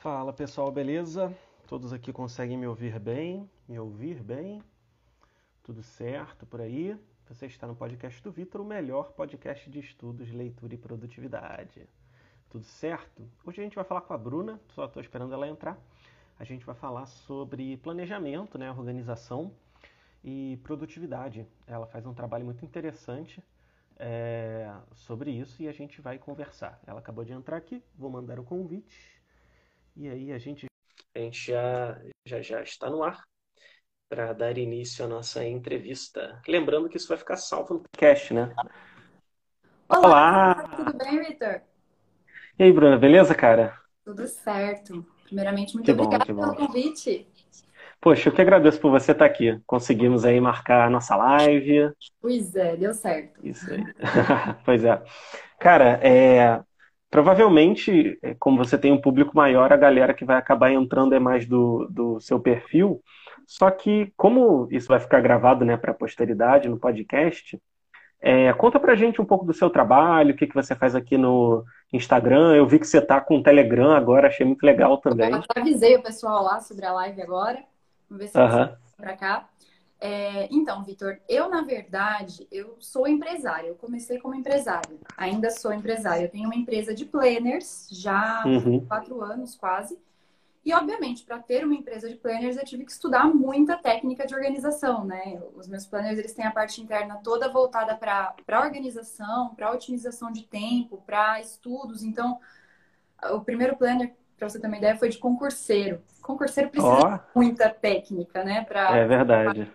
Fala pessoal, beleza? Todos aqui conseguem me ouvir bem? Me ouvir bem? Tudo certo por aí? Você está no podcast do Vitor, o melhor podcast de estudos, leitura e produtividade. Tudo certo? Hoje a gente vai falar com a Bruna, só estou esperando ela entrar. A gente vai falar sobre planejamento, né, organização e produtividade. Ela faz um trabalho muito interessante é, sobre isso e a gente vai conversar. Ela acabou de entrar aqui, vou mandar o convite e aí a gente, a gente já, já, já está no ar para dar início à nossa entrevista. Lembrando que isso vai ficar salvo no podcast, né? Olá! Olá. Tudo bem, Vitor? E aí, Bruna, beleza, cara? Tudo certo. Primeiramente, muito que obrigada pelo convite. Poxa, eu que agradeço por você estar aqui. Conseguimos aí marcar a nossa live. Pois é, deu certo. Isso aí. pois é. Cara, é, Provavelmente, é, como você tem um público maior, a galera que vai acabar entrando é mais do, do seu perfil. Só que, como isso vai ficar gravado né, para a posteridade no podcast, é, conta pra gente um pouco do seu trabalho, o que, que você faz aqui no Instagram. Eu vi que você está com o Telegram agora, achei muito legal também. Eu avisei o pessoal lá sobre a live agora. Vamos ver se uhum. para cá. É, então, Vitor, eu, na verdade, eu sou empresária. Eu comecei como empresária. Ainda sou empresária. Eu tenho uma empresa de planners, já uhum. há quatro anos quase. E, obviamente, para ter uma empresa de planners, eu tive que estudar muita técnica de organização, né? Os meus planners, eles têm a parte interna toda voltada para organização, para otimização de tempo, para estudos. Então, o primeiro planner para você ter uma ideia, foi de concurseiro. Concurseiro precisa oh. muita técnica, né? Pra, é verdade.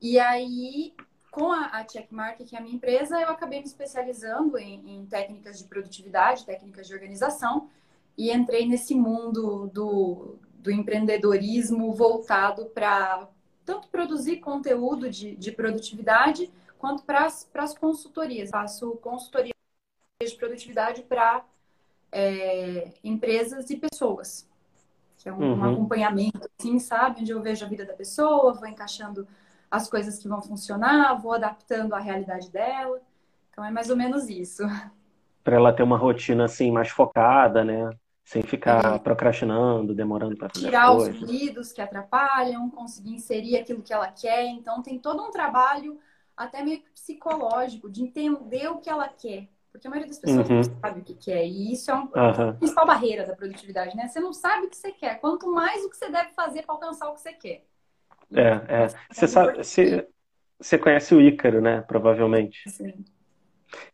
E aí, com a, a Checkmark, que é a minha empresa, eu acabei me especializando em, em técnicas de produtividade, técnicas de organização, e entrei nesse mundo do, do empreendedorismo voltado para tanto produzir conteúdo de, de produtividade, quanto para as consultorias. Faço consultoria de produtividade para é, empresas e pessoas. Que é um, uhum. um, acompanhamento, assim, sabe? Onde eu vejo a vida da pessoa, vou encaixando as coisas que vão funcionar, vou adaptando à realidade dela. Então é mais ou menos isso. Para ela ter uma rotina assim mais focada, né? Sem ficar é. procrastinando, demorando para fazer Tirar os ruídos que atrapalham, conseguir inserir aquilo que ela quer. Então tem todo um trabalho até meio psicológico de entender o que ela quer. Porque a maioria das pessoas uhum. não sabe o que quer. E isso é uma uhum. principal barreira da produtividade, né? Você não sabe o que você quer. Quanto mais o que você deve fazer para alcançar o que você quer. É, é. Você sabe, você, você conhece o Ícaro, né? Provavelmente. Sim.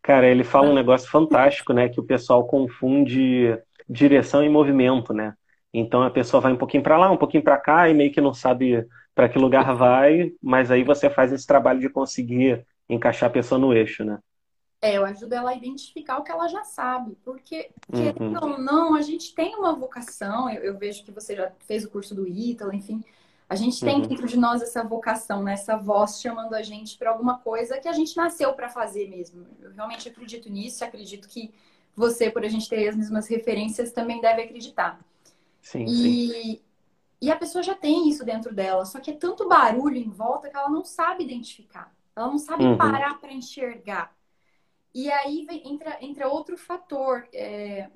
Cara, ele fala um negócio fantástico, né? Que o pessoal confunde direção e movimento, né? Então a pessoa vai um pouquinho para lá, um pouquinho para cá e meio que não sabe para que lugar vai, mas aí você faz esse trabalho de conseguir encaixar a pessoa no eixo, né? É, eu ajudo ela a identificar o que ela já sabe. Porque, querendo uhum. ou não, a gente tem uma vocação. Eu, eu, vejo que você já fez o curso do Ítalo, enfim. A gente tem uhum. dentro de nós essa vocação, né? essa voz chamando a gente para alguma coisa que a gente nasceu para fazer mesmo. Eu realmente acredito nisso, acredito que você, por a gente ter as mesmas referências, também deve acreditar. Sim, e, sim. e a pessoa já tem isso dentro dela, só que é tanto barulho em volta que ela não sabe identificar. Ela não sabe uhum. parar para enxergar. E aí vem, entra, entra outro fator. É,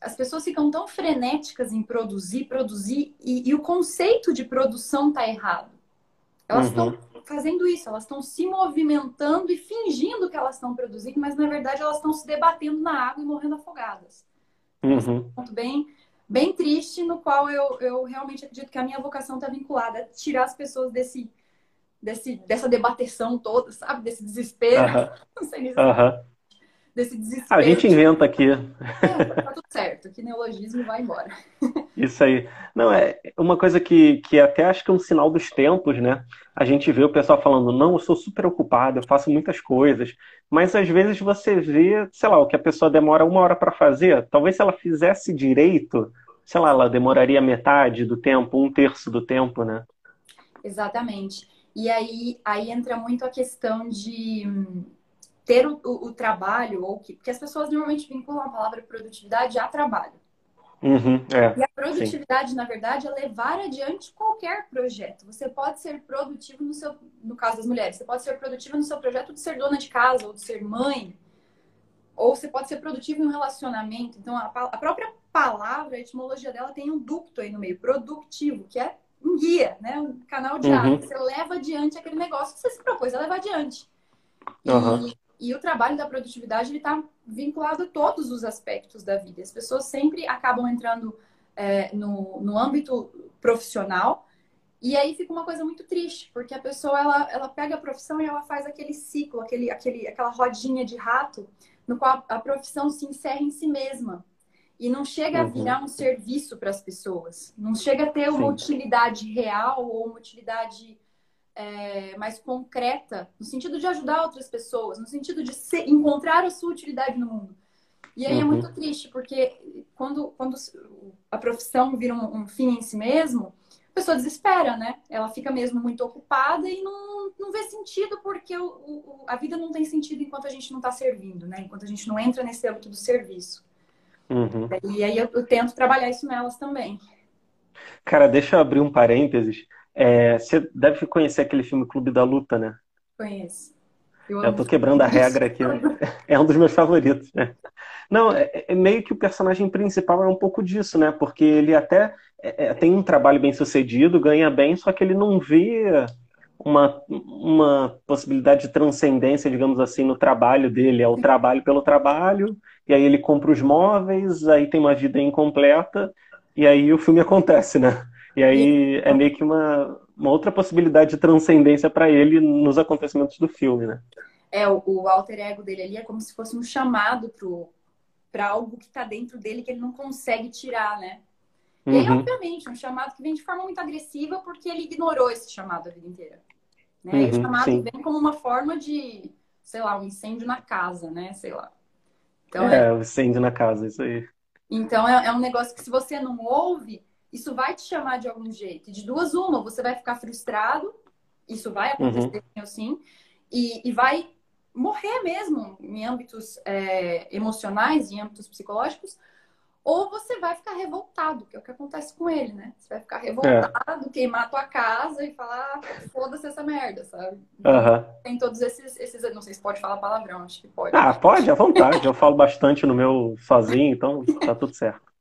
as pessoas ficam tão frenéticas em produzir, produzir, e, e o conceito de produção está errado. Elas estão uhum. fazendo isso, elas estão se movimentando e fingindo que elas estão produzindo, mas na verdade elas estão se debatendo na água e morrendo afogadas. Uhum. É um ponto bem, bem triste, no qual eu, eu realmente acredito que a minha vocação está vinculada a tirar as pessoas desse, desse, dessa debateção toda, sabe? Desse desespero. Uhum. Não sei se desse desespero. A gente inventa aqui. É, tá tudo certo, que neologismo vai embora. Isso aí. Não, é uma coisa que, que até acho que é um sinal dos tempos, né? A gente vê o pessoal falando, não, eu sou super ocupado, eu faço muitas coisas. Mas às vezes você vê, sei lá, o que a pessoa demora uma hora para fazer, talvez se ela fizesse direito, sei lá, ela demoraria metade do tempo, um terço do tempo, né? Exatamente. E aí, aí entra muito a questão de ter o, o, o trabalho, ou que, porque as pessoas normalmente vinculam a palavra produtividade a trabalho. Uhum, é, e a produtividade, sim. na verdade, é levar adiante qualquer projeto. Você pode ser produtivo no seu, no caso das mulheres, você pode ser produtivo no seu projeto de ser dona de casa ou de ser mãe, ou você pode ser produtivo em um relacionamento. Então, a, a própria palavra, a etimologia dela tem um ducto aí no meio, productivo, que é um guia, né? Um canal de ar. Uhum. Você leva adiante aquele negócio que você se propôs a levar adiante. Uhum. E, e, o trabalho da produtividade está vinculado a todos os aspectos da vida. As pessoas sempre acabam entrando é, no, no âmbito profissional e aí fica uma coisa muito triste, porque a pessoa ela, ela pega a profissão e ela faz aquele ciclo, aquele, aquele, aquela rodinha de rato, no qual a profissão se encerra em si mesma. E não chega uhum. a virar um serviço para as pessoas. Não chega a ter uma Sim. utilidade real ou uma utilidade é, mais concreta, no sentido de ajudar outras pessoas, no sentido de ser, encontrar a sua utilidade no mundo. E aí é uhum. é muito triste, porque quando, quando a profissão vira um, um fim em si mesmo, a pessoa desespera, né? Ela fica mesmo muito ocupada e não, não vê sentido, porque o, o, a vida não tem sentido enquanto a gente não está servindo, né? Enquanto a gente não entra nesse âmbito do serviço. Uhum. E aí eu, eu, tento trabalhar isso nelas também. Cara, deixa eu abrir um parênteses. É, você deve conhecer aquele filme Clube da Luta, né? Conheço. Eu, eu tô quebrando a regra aqui. É um dos meus favoritos. Né? Não, é, é, meio que o personagem principal é um pouco disso, né? Porque ele até é, é, tem um trabalho bem sucedido, ganha bem, só que ele não vê uma, uma possibilidade de transcendência, digamos assim, no trabalho dele. É o trabalho pelo trabalho, e aí ele compra os móveis, aí tem uma vida incompleta, e aí o filme acontece, né? E aí é meio que uma, uma outra possibilidade de transcendência para ele nos acontecimentos do filme, né? É, o, o alter ego dele ali é como se fosse um chamado para algo que está dentro dele que ele não consegue tirar, né? E aí, uhum. obviamente, um chamado que vem de forma muito agressiva porque ele ignorou esse chamado a vida inteira. Né? Uhum, e o chamado sim. vem como uma forma de, sei lá, um incêndio na casa, né? Sei lá. Então, é, é... o incêndio na casa, isso aí. Então, é, é um negócio que se você não ouve, isso vai te chamar de algum jeito. De duas, uma, você vai ficar frustrado, isso vai acontecer uhum. sim, e, e vai morrer mesmo em âmbitos é, emocionais, em âmbitos psicológicos, ou você vai ficar revoltado, que é o que acontece com ele, né? Você vai ficar revoltado, é. queimar a tua casa e falar, foda-se essa merda, sabe? Então, uhum. Tem todos esses, esses. Não sei se pode falar palavrão, acho que pode. Ah, pode, à vontade. Eu falo bastante no meu sozinho, então tá tudo certo.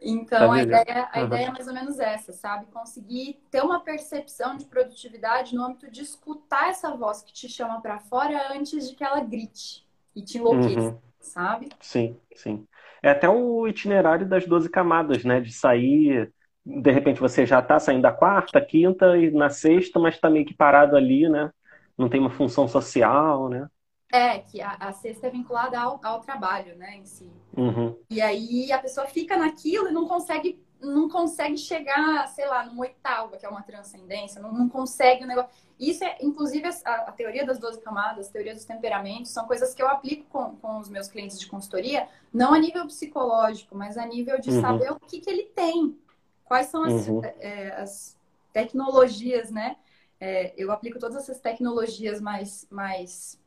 Então, a, ideia, a uhum. ideia é mais ou menos essa, sabe? Conseguir ter uma percepção de produtividade no âmbito de escutar essa voz que te chama para fora antes de que ela grite e te enlouqueça, uhum. sabe? Sim, sim. É até o itinerário das 12 camadas, né? De sair, de repente você já está saindo da quarta, quinta e na sexta, mas está meio que parado ali, né? Não tem uma função social, né? É, que a, a sexta é vinculada ao, ao trabalho, né, em si. Uhum. E aí a pessoa fica naquilo e não consegue, não consegue chegar, sei lá, numa oitava, que é uma transcendência, não, não consegue o negócio. Isso é, inclusive, a, a, teoria das 12 camadas, a teoria dos temperamentos, são coisas que eu aplico com, com os meus clientes de consultoria, não a nível psicológico, mas a nível de uhum. saber o que, que ele tem, quais são as, uhum. é, as tecnologias, né? É, eu aplico todas essas tecnologias mais, mais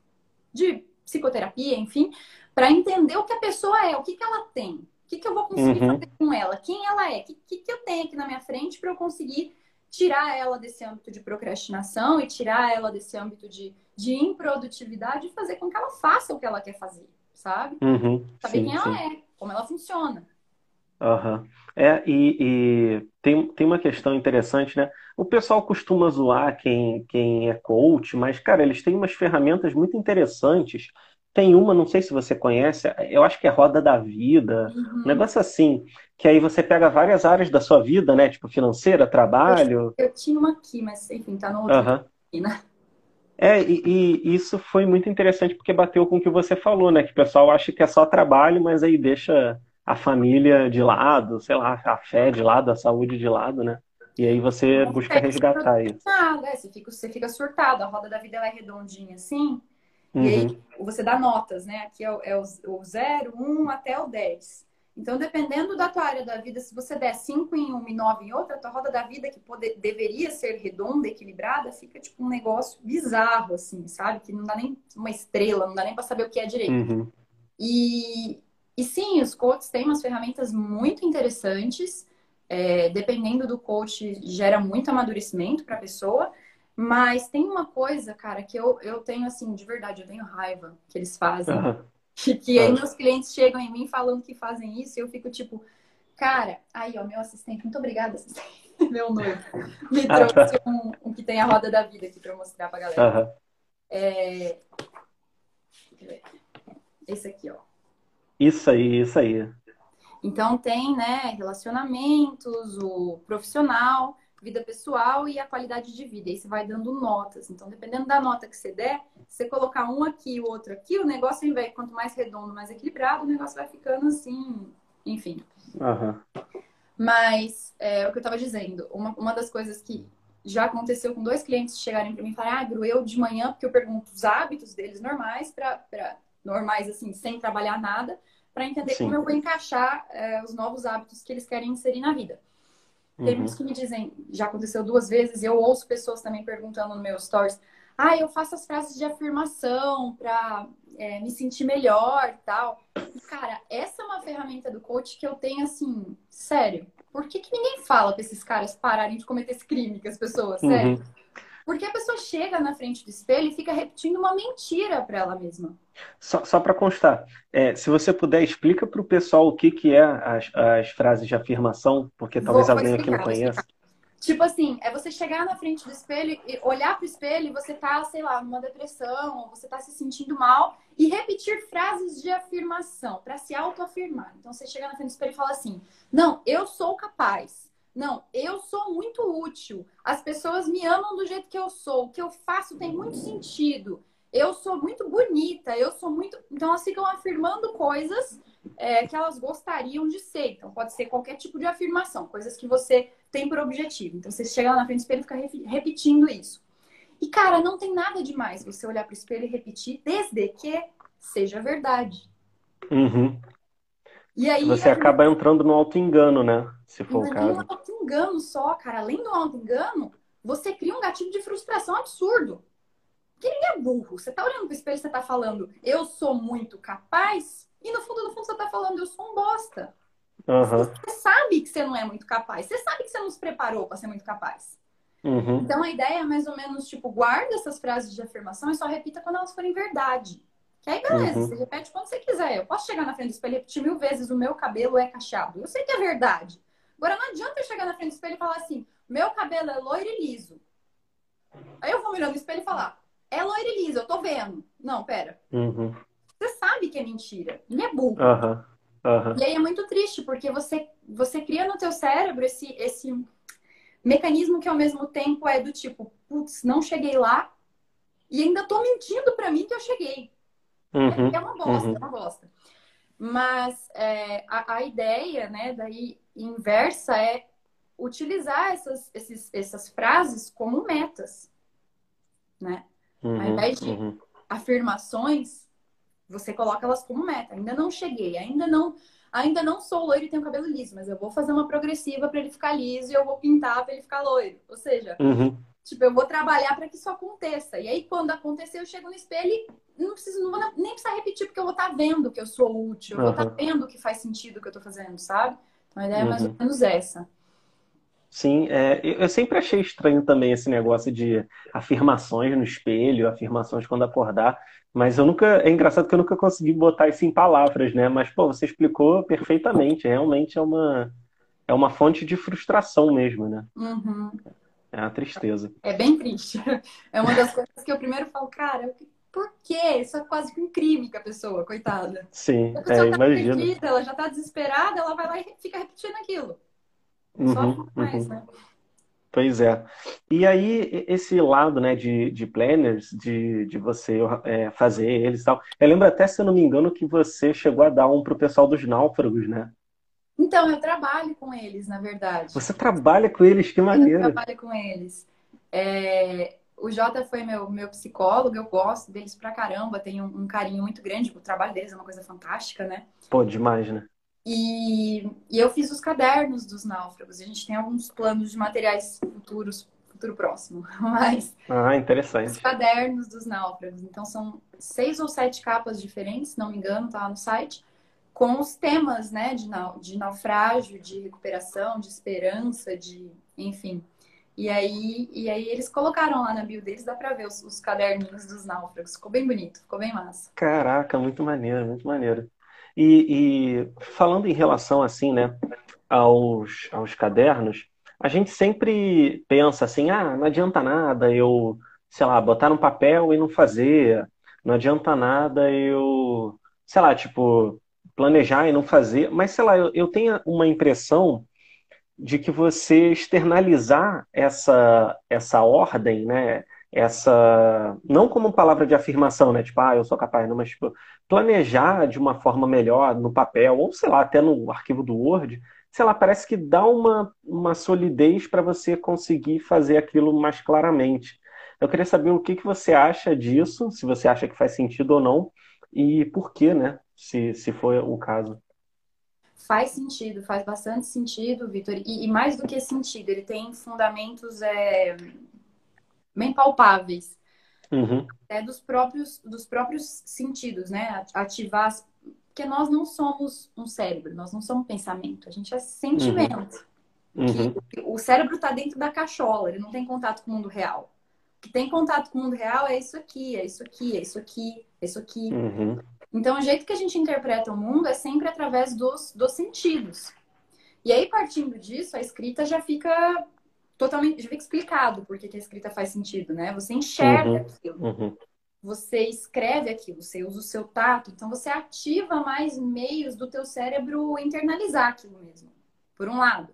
de psicoterapia, enfim, para entender o que a pessoa é, o que, que ela tem, o que, que eu vou conseguir uhum. fazer com ela, quem ela é, o que, que, que eu tenho aqui na minha frente para eu conseguir tirar ela desse âmbito de procrastinação e tirar ela desse âmbito de, de improdutividade e fazer com que ela faça o que ela quer fazer, sabe? Uhum, Saber sim, quem ela sim. é, como ela funciona. Uhum. É, e, e, tem, tem uma questão interessante, né? O pessoal costuma zoar quem, quem é coach, mas, cara, eles têm umas ferramentas muito interessantes tem uma, não sei se você conhece, eu acho que é Roda da Vida, uhum. um negócio assim, que aí você pega várias áreas da sua vida, né? Tipo financeira, trabalho. Eu, eu tinha uma aqui, mas enfim, tá no outro uhum. aqui, né? É, e, e, isso foi muito interessante porque bateu com o que você falou, né? Que o pessoal acha que é só trabalho, mas aí deixa a família de lado, sei lá, a fé de lado, a saúde de lado, né? E aí você busca resgatar isso. Nada, é, você fica, você fica surtado, a roda da vida ela é redondinha assim, Uhum. E aí uhum. você dá notas, né? Aqui é o, é o 0, 1 um, até o 10. Então, dependendo da tua área da vida, se você der 5 em uma e 9 em outra, a tua roda da vida, que poder, deveria ser redonda, equilibrada, fica tipo um negócio bizarro, assim, sabe? Que não dá nem uma estrela, não dá nem para saber o que é direito. Uhum. E, e sim, os coaches têm umas ferramentas muito interessantes. É, dependendo do coach, gera muito amadurecimento para a pessoa. Mas tem uma coisa, cara, que eu, eu tenho, assim, de verdade, eu tenho raiva que eles fazem. Uhum. Que, que aí meus clientes chegam em mim falando que fazem isso e eu fico tipo, cara, aí ó, meu assistente, muito obrigada, assistente. meu noivo, me trouxe um, um, que tem a roda da vida aqui para mostrar pra galera. Uhum. É... Esse aqui, ó. Isso aí, isso aí. Então tem, né, relacionamentos, o profissional, vida pessoal e a qualidade de vida. E você vai dando notas. Então, dependendo da nota que você der, você colocar um aqui e o outro aqui, o negócio, invés, quanto mais redondo, mais equilibrado, o negócio vai ficando assim, enfim. Uhum. Mas, é, o que eu estava dizendo, uma, uma das coisas que já aconteceu com dois clientes chegarem para mim e falar, ah, Gru, eu de manhã, porque eu pergunto os hábitos deles normais, para normais, assim, sem trabalhar nada, para entender Sim. como eu vou encaixar é, os novos hábitos que eles querem inserir na vida. Uhum. Tem muitos que me dizem, já aconteceu duas vezes, e eu ouço pessoas também perguntando no meu stories, ah, eu faço as frases de afirmação para é, me sentir melhor e tal. E, cara, essa é uma ferramenta do coach que eu tenho assim, sério. Por que, que ninguém fala para esses caras pararem de cometer esse crime com as pessoas, sério? Porque a pessoa chega na frente do espelho e fica repetindo uma mentira para ela mesma. Só, só para constar, é, se você puder, explica para o pessoal o que, que é as, as frases de afirmação, porque talvez vou, alguém explicar, aqui não conheça. Tipo assim, é você chegar na frente do espelho e olhar pro espelho e você tá, sei lá, numa depressão, ou você tá se sentindo mal, e repetir frases de afirmação, para se autoafirmar. Então você chega na frente do espelho e fala assim: Não, eu sou capaz. Não, eu sou muito útil. As pessoas me amam do jeito que eu sou. O que eu faço tem muito sentido. Eu sou muito bonita. Eu sou muito. Então elas ficam afirmando coisas é, que elas gostariam de ser. Então pode ser qualquer tipo de afirmação, coisas que você tem por objetivo. Então você chega lá na frente do espelho e fica repetindo isso. E cara, não tem nada demais você olhar para o espelho e repetir, desde que seja verdade. Uhum. E aí você acaba entrando no auto-engano, né? Se for o caso. um auto-engano só, cara. Além do auto-engano, você cria um gatilho de frustração absurdo. Porque ninguém é burro. Você tá olhando pro espelho e você tá falando, eu sou muito capaz, e no fundo, no fundo, você tá falando, eu sou um bosta. Uhum. Você sabe que você não é muito capaz. Você sabe que você não se preparou para ser muito capaz. Uhum. Então a ideia é mais ou menos, tipo, guarda essas frases de afirmação e só repita quando elas forem verdade. Que aí, beleza, uhum. você repete quando você quiser. Eu posso chegar na frente do espelho e repetir mil vezes: o meu cabelo é cacheado. Eu sei que é verdade. Agora, não adianta eu chegar na frente do espelho e falar assim: meu cabelo é loiro e liso. Aí eu vou olhando no espelho e falar: é loiro e liso, eu tô vendo. Não, pera. Uhum. Você sabe que é mentira. Não é burro. Uhum. E aí é muito triste, porque você, você cria no teu cérebro esse, esse mecanismo que ao mesmo tempo é do tipo, putz, não cheguei lá e ainda tô mentindo para mim que eu cheguei. Uhum, é uma bosta, uhum. é uma bosta. Mas é, a, a, ideia, né, daí inversa é utilizar essas, esses, essas frases como metas, né? Uhum, Ao invés de uhum. afirmações, você coloca elas como meta. Ainda não cheguei, ainda não, ainda não sou loiro e tenho cabelo liso, mas eu vou fazer uma progressiva para ele ficar liso e eu vou pintar para ele ficar loiro. Ou seja, uhum. tipo, eu vou trabalhar para que isso aconteça. E aí quando acontecer, eu chego no espelho e não preciso, não vou nem precisar repetir, porque eu vou estar tá vendo que eu sou útil, eu vou estar tá vendo que faz sentido o que eu estou fazendo, sabe? Então a ideia é mais ou uhum. menos essa. Sim, é, eu sempre achei estranho também esse negócio de afirmações no espelho, afirmações quando acordar, mas eu nunca. É engraçado que eu nunca consegui botar isso em palavras, né? Mas, pô, você explicou perfeitamente. Realmente é uma, é uma fonte de frustração mesmo, né? Uhum. É uma tristeza. É bem triste. É uma das coisas que eu primeiro falo, cara, por quê? Isso é quase que um crime com a pessoa, coitada. Sim, a pessoa é, tá imagino. Perdida, ela já tá desesperada, ela vai lá e fica repetindo aquilo. Uhum, Só mais, uhum. né? Pois é. E aí, esse lado né, de, de planners, de, de você é, fazer eles e tal. Eu lembro até, se eu não me engano, que você chegou a dar um pro pessoal dos náufragos, né? Então, eu trabalho com eles, na verdade. Você trabalha com eles? Que maneiro. Eu trabalho com eles. É, o Jota foi meu, meu psicólogo, eu gosto deles pra caramba, tenho um, um carinho muito grande, o trabalho deles é uma coisa fantástica, né? Pô, demais, né? E, e eu fiz os cadernos dos náufragos. A gente tem alguns planos de materiais futuros, futuro próximo, mas. Ah, interessante. Os cadernos dos náufragos. Então são seis ou sete capas diferentes, se não me engano, tá lá no site, com os temas, né, de, de naufrágio, de recuperação, de esperança, de. enfim. E aí, e aí eles colocaram lá na bio deles, dá pra ver os, os caderninhos dos náufragos. Ficou bem bonito, ficou bem massa. Caraca, muito maneiro, muito maneiro. E, e falando em relação assim, né, aos, aos cadernos, a gente sempre pensa assim, ah, não adianta nada eu, sei lá, botar no papel e não fazer, não adianta nada eu, sei lá, tipo, planejar e não fazer, mas sei lá, eu, eu tenho uma impressão de que você externalizar essa, essa ordem, né? Essa, não como palavra de afirmação, né? Tipo, ah, eu sou capaz, não, mas tipo, planejar de uma forma melhor no papel, ou sei lá, até no arquivo do Word, sei lá, parece que dá uma, uma solidez para você conseguir fazer aquilo mais claramente. Eu queria saber o que, que você acha disso, se você acha que faz sentido ou não, e por que, né? Se, se for o caso. Faz sentido, faz bastante sentido, Vitor. E, e, mais do que sentido, ele tem fundamentos é, bem palpáveis. Uhum. É dos próprios, dos próprios sentidos, né? Ativar. As... Porque nós não somos um cérebro, nós não somos pensamento, a gente é sentimento. Uhum. o cérebro está dentro da cachola, ele não tem contato com o mundo real. Que tem contato com o mundo real é isso aqui, é isso aqui, é isso aqui, é isso aqui. Uhum. Então, o jeito que a gente interpreta o mundo é sempre através dos, dos sentidos. E aí, partindo disso, a escrita já fica totalmente já fica explicado por que a escrita faz sentido, né? Você enxerga uhum, aquilo. Uhum. Você escreve aquilo, você usa o seu tato, então você ativa mais meios do teu cérebro internalizar aquilo mesmo. Por um lado.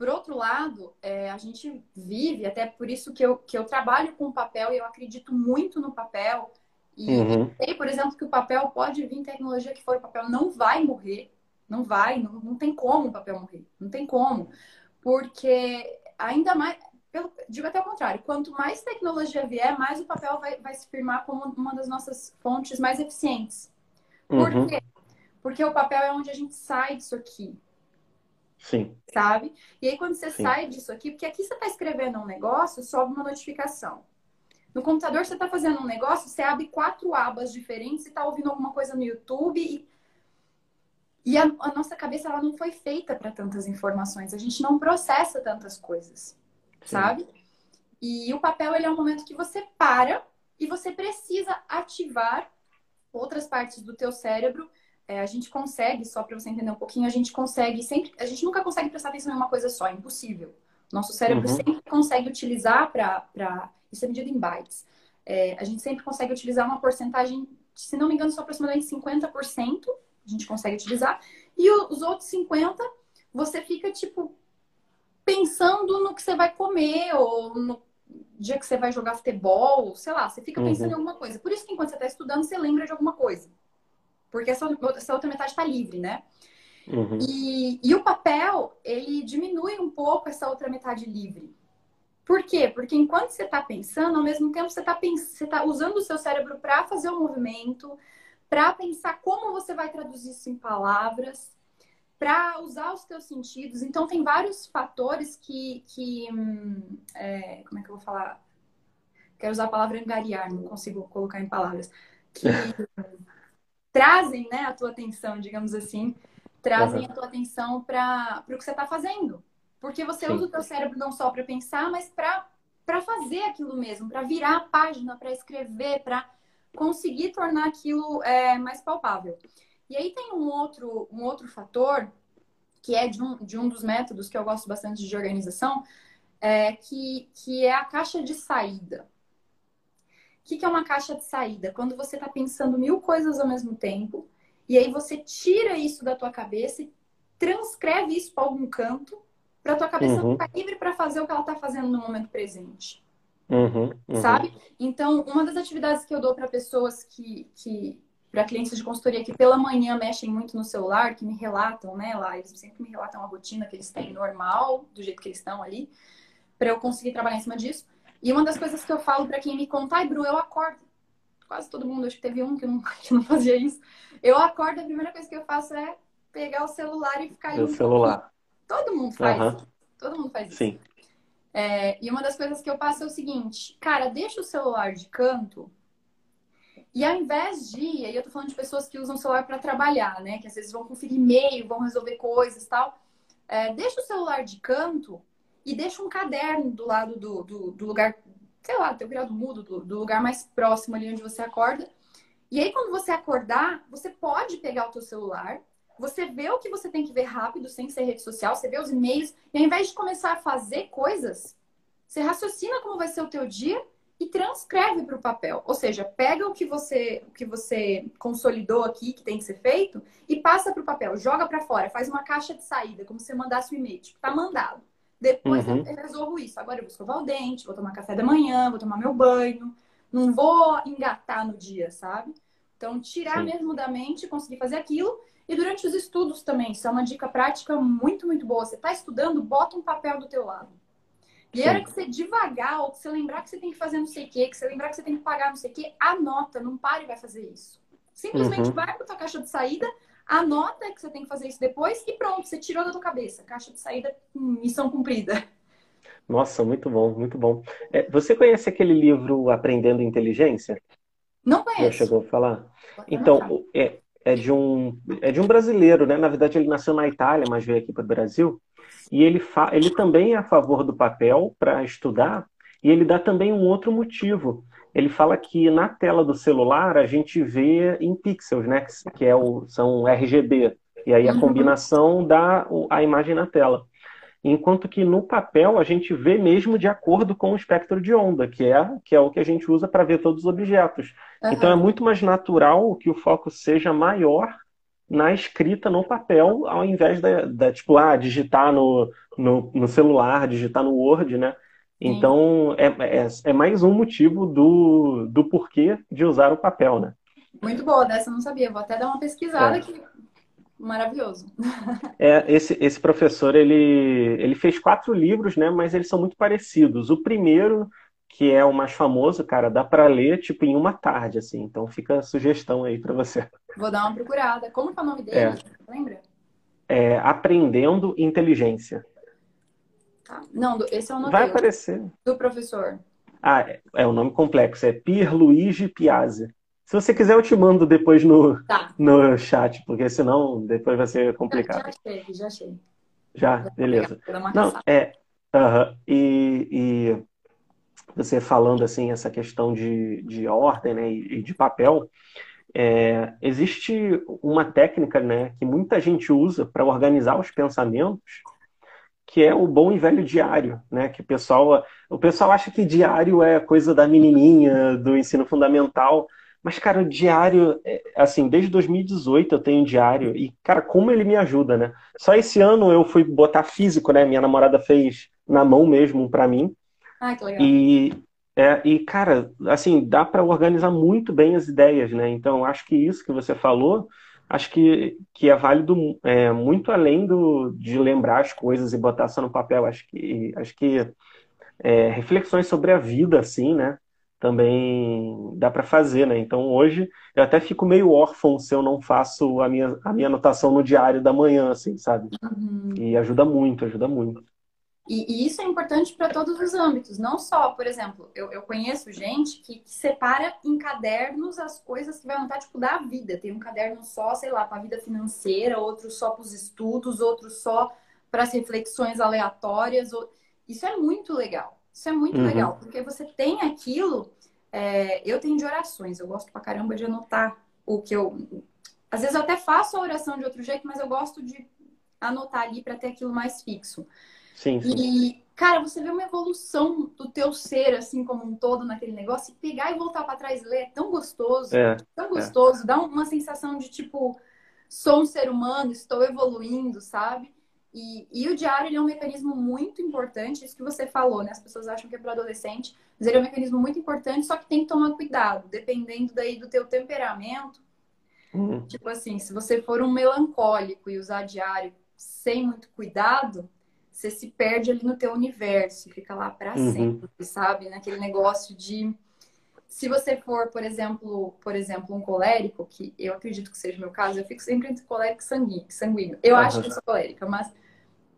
Por outro lado, é, a gente vive, até por isso que eu, que eu trabalho com papel e eu acredito muito no papel, e uhum. sei, por exemplo, que o papel pode vir tecnologia que for, o papel não vai morrer. Não vai, não, não tem como o papel morrer. Não tem como. Porque ainda mais, pelo, digo até o contrário, quanto mais tecnologia vier, mais o papel vai, vai se firmar como uma das nossas fontes mais eficientes. Por uhum. quê? Porque o papel é onde a gente sai disso aqui. Sim. Sabe? E aí, quando você Sim. sai disso aqui, porque aqui você está escrevendo um negócio, sobe uma notificação. No computador, você está fazendo um negócio, você abre quatro abas diferentes e está ouvindo alguma coisa no YouTube. E, e a, a, nossa cabeça ela não foi feita para tantas informações. A gente não processa tantas coisas, Sim. sabe? E o papel ele é um momento que você para e você precisa ativar outras partes do teu cérebro. É, a gente consegue, só para você entender um pouquinho, a gente consegue sempre, a gente nunca consegue prestar atenção em uma coisa só, é impossível. Nosso cérebro uhum. sempre consegue utilizar para isso é medido em bytes. É, a gente sempre consegue utilizar uma porcentagem, se não me engano, são aproximadamente 50%, a gente consegue utilizar. E os outros 50%, você fica, tipo, pensando no que você vai comer, ou no dia que você vai jogar futebol, sei lá, você fica pensando uhum. em alguma coisa. Por isso que enquanto você está estudando, você lembra de alguma coisa. Porque essa, essa outra metade está livre, né? Uhum. E, e o papel, ele diminui um pouco essa outra metade livre. Por quê? Porque enquanto você está pensando, ao mesmo tempo você está tá usando o seu cérebro para fazer o movimento, para pensar como você vai traduzir isso em palavras, para usar os seus sentidos. Então, tem vários fatores que. que hum, é, como é que eu vou falar? Quero usar a palavra angariar, não consigo colocar em palavras. Que trazem né, a tua atenção, digamos assim, trazem uhum. a tua atenção para o que você está fazendo. Porque você Sim. usa o teu cérebro não só para pensar, mas para fazer aquilo mesmo, para virar a página, para escrever, para conseguir tornar aquilo é, mais palpável. E aí tem um outro, um outro fator, que é de um, de um dos métodos que eu gosto bastante de organização, é, que, que é a caixa de saída. O que, que é uma caixa de saída? Quando você está pensando mil coisas ao mesmo tempo, e aí você tira isso da tua cabeça e transcreve isso para algum canto para tua cabeça uhum. ficar livre para fazer o que ela está fazendo no momento presente. Uhum, uhum. Sabe? Então, uma das atividades que eu dou para pessoas que, que para clientes de consultoria que pela manhã mexem muito no celular, que me relatam, né, lá, eles sempre me relatam a rotina que eles têm normal, do jeito que eles estão ali, para eu conseguir trabalhar em cima disso. E uma das coisas que eu falo para quem me conta, ai, Bru, eu acordo. Quase todo mundo, acho que teve um que não, que não fazia isso. Eu acordo, a primeira coisa que eu faço é pegar o celular e ficar O celular. Todo mundo faz uhum. isso. Todo mundo faz isso. Sim. É, e uma das coisas que eu passo é o seguinte, cara, deixa o celular de canto e ao invés de, aí eu tô falando de pessoas que usam o celular para trabalhar, né? Que às vezes vão conferir e-mail, vão resolver coisas tal. É, deixa o celular de canto e deixa um caderno do lado do, do, do lugar, sei lá, teu criado mudo, do, do lugar mais próximo ali onde você acorda. E aí, quando você acordar, você pode pegar o teu celular, você vê o que você tem que ver rápido, sem ser rede social, você vê os e-mails, e ao invés de começar a fazer coisas, você raciocina como vai ser o teu dia e transcreve para o papel. Ou seja, pega o que você o que você consolidou aqui, que tem que ser feito, e passa para o papel, joga para fora, faz uma caixa de saída, como se você mandasse um e-mail, tipo, tá mandado. Depois uhum. eu resolvo isso. Agora eu vou escovar o dente, vou tomar café da manhã, vou tomar meu banho. Não vou engatar no dia, sabe? Então, tirar Sim. mesmo da mente, conseguir fazer aquilo. E durante os estudos também, isso é uma dica prática muito, muito boa. Você está estudando, bota um papel do teu lado. E a hora que você devagar, ou que você lembrar que você tem que fazer não sei o quê, que você lembrar que você tem que pagar não sei o quê, anota, não pare e vai fazer isso. Simplesmente uhum. vai para tua caixa de saída, anota que você tem que fazer isso depois e pronto, você tirou da tua cabeça. Caixa de saída, missão cumprida. Nossa, muito bom, muito bom. É, você conhece aquele livro Aprendendo Inteligência? Não conheço. Já chegou a falar? Então, é, é, de um, é de um brasileiro, né? Na verdade, ele nasceu na Itália, mas veio aqui para o Brasil. E ele, fa... ele também é a favor do papel para estudar, e ele dá também um outro motivo. Ele fala que na tela do celular a gente vê em pixels, né? Que é o, são RGB. E aí a uhum. combinação dá a imagem na tela. Enquanto que no papel a gente vê mesmo de acordo com o espectro de onda, que é, que é o que a gente usa para ver todos os objetos. Uhum. Então é muito mais natural que o foco seja maior na escrita no papel, ao invés da, da tipo, ah, digitar no, no, no, celular, digitar no Word, né? Então, é, é, é, mais um motivo do, do porquê de usar o papel, né? Muito boa, dessa eu não sabia. Vou até dar uma pesquisada é. que maravilhoso. É, esse, esse professor, ele, ele fez quatro livros, né? Mas eles são muito parecidos. O primeiro, que é o mais famoso, cara, dá para ler, tipo, em uma tarde, assim. Então, fica a sugestão aí para você. Vou dar uma procurada. Como é o nome dele? É. Lembra? É Aprendendo Inteligência. Tá. Não, esse é o nome Vai aparecer. Do professor. Ah, é, é o nome complexo. É Pierluigi Piazzi. Se você quiser, eu te mando depois no, tá. no chat, porque senão depois vai ser complicado. Já, achei, já achei. Já? Beleza. Não, é. Uh -huh. e, e você falando assim, essa questão de, de ordem né, e de papel, é, existe uma técnica né, que muita gente usa para organizar os pensamentos, que é o bom e velho diário, né? Que o pessoal, o pessoal acha que diário é coisa da menininha, do ensino fundamental, mas, cara, o diário, é, assim, desde 2018 eu tenho diário e, cara, como ele me ajuda, né? Só esse ano eu fui botar físico, né? Minha namorada fez na mão mesmo para mim. Ah, que legal. E, é, e cara, assim, dá para organizar muito bem as ideias, né? Então, acho que isso que você falou, acho que, que é válido é, muito além do, de lembrar as coisas e botar só no papel. Acho que, acho que é, reflexões sobre a vida, assim, né? também dá para fazer, né? Então hoje eu até fico meio órfão se eu não faço a minha, a minha anotação no diário da manhã, assim, sabe? Uhum. E ajuda muito, ajuda muito. E, e isso é importante para todos os âmbitos, não só, por exemplo, eu, eu conheço gente que, que, separa em cadernos as coisas que vai anotar, tipo, da vida. Tem um caderno só, sei lá, para a vida financeira, outro só para os estudos, outro só para as reflexões aleatórias. Isso é muito legal. Isso é muito uhum. legal, porque você tem aquilo. É, eu tenho de orações, eu gosto pra caramba de anotar o que eu. Às vezes eu até faço a oração de outro jeito, mas eu gosto de anotar ali para ter aquilo mais fixo. Sim, sim. E, cara, você vê uma evolução do teu ser, assim, como um todo naquele negócio, e pegar e voltar para trás e ler é tão gostoso, é, tão é. gostoso, é. dá uma sensação de tipo, sou um ser humano, estou evoluindo, sabe? E, e o diário é um mecanismo muito importante, isso que você falou, né? As pessoas acham que é para adolescente, mas ele é um mecanismo muito importante, só que tem que tomar cuidado, dependendo daí do teu temperamento. Uhum. Tipo assim, se você for um melancólico e usar diário sem muito cuidado, você se perde ali no teu universo, fica lá para uhum. sempre, sabe? Naquele negócio de se você for, por exemplo, por exemplo, um colérico, que eu acredito que seja o meu caso, eu fico sempre entre colérico e sanguíneo. Eu uhum. acho que eu sou colérica, mas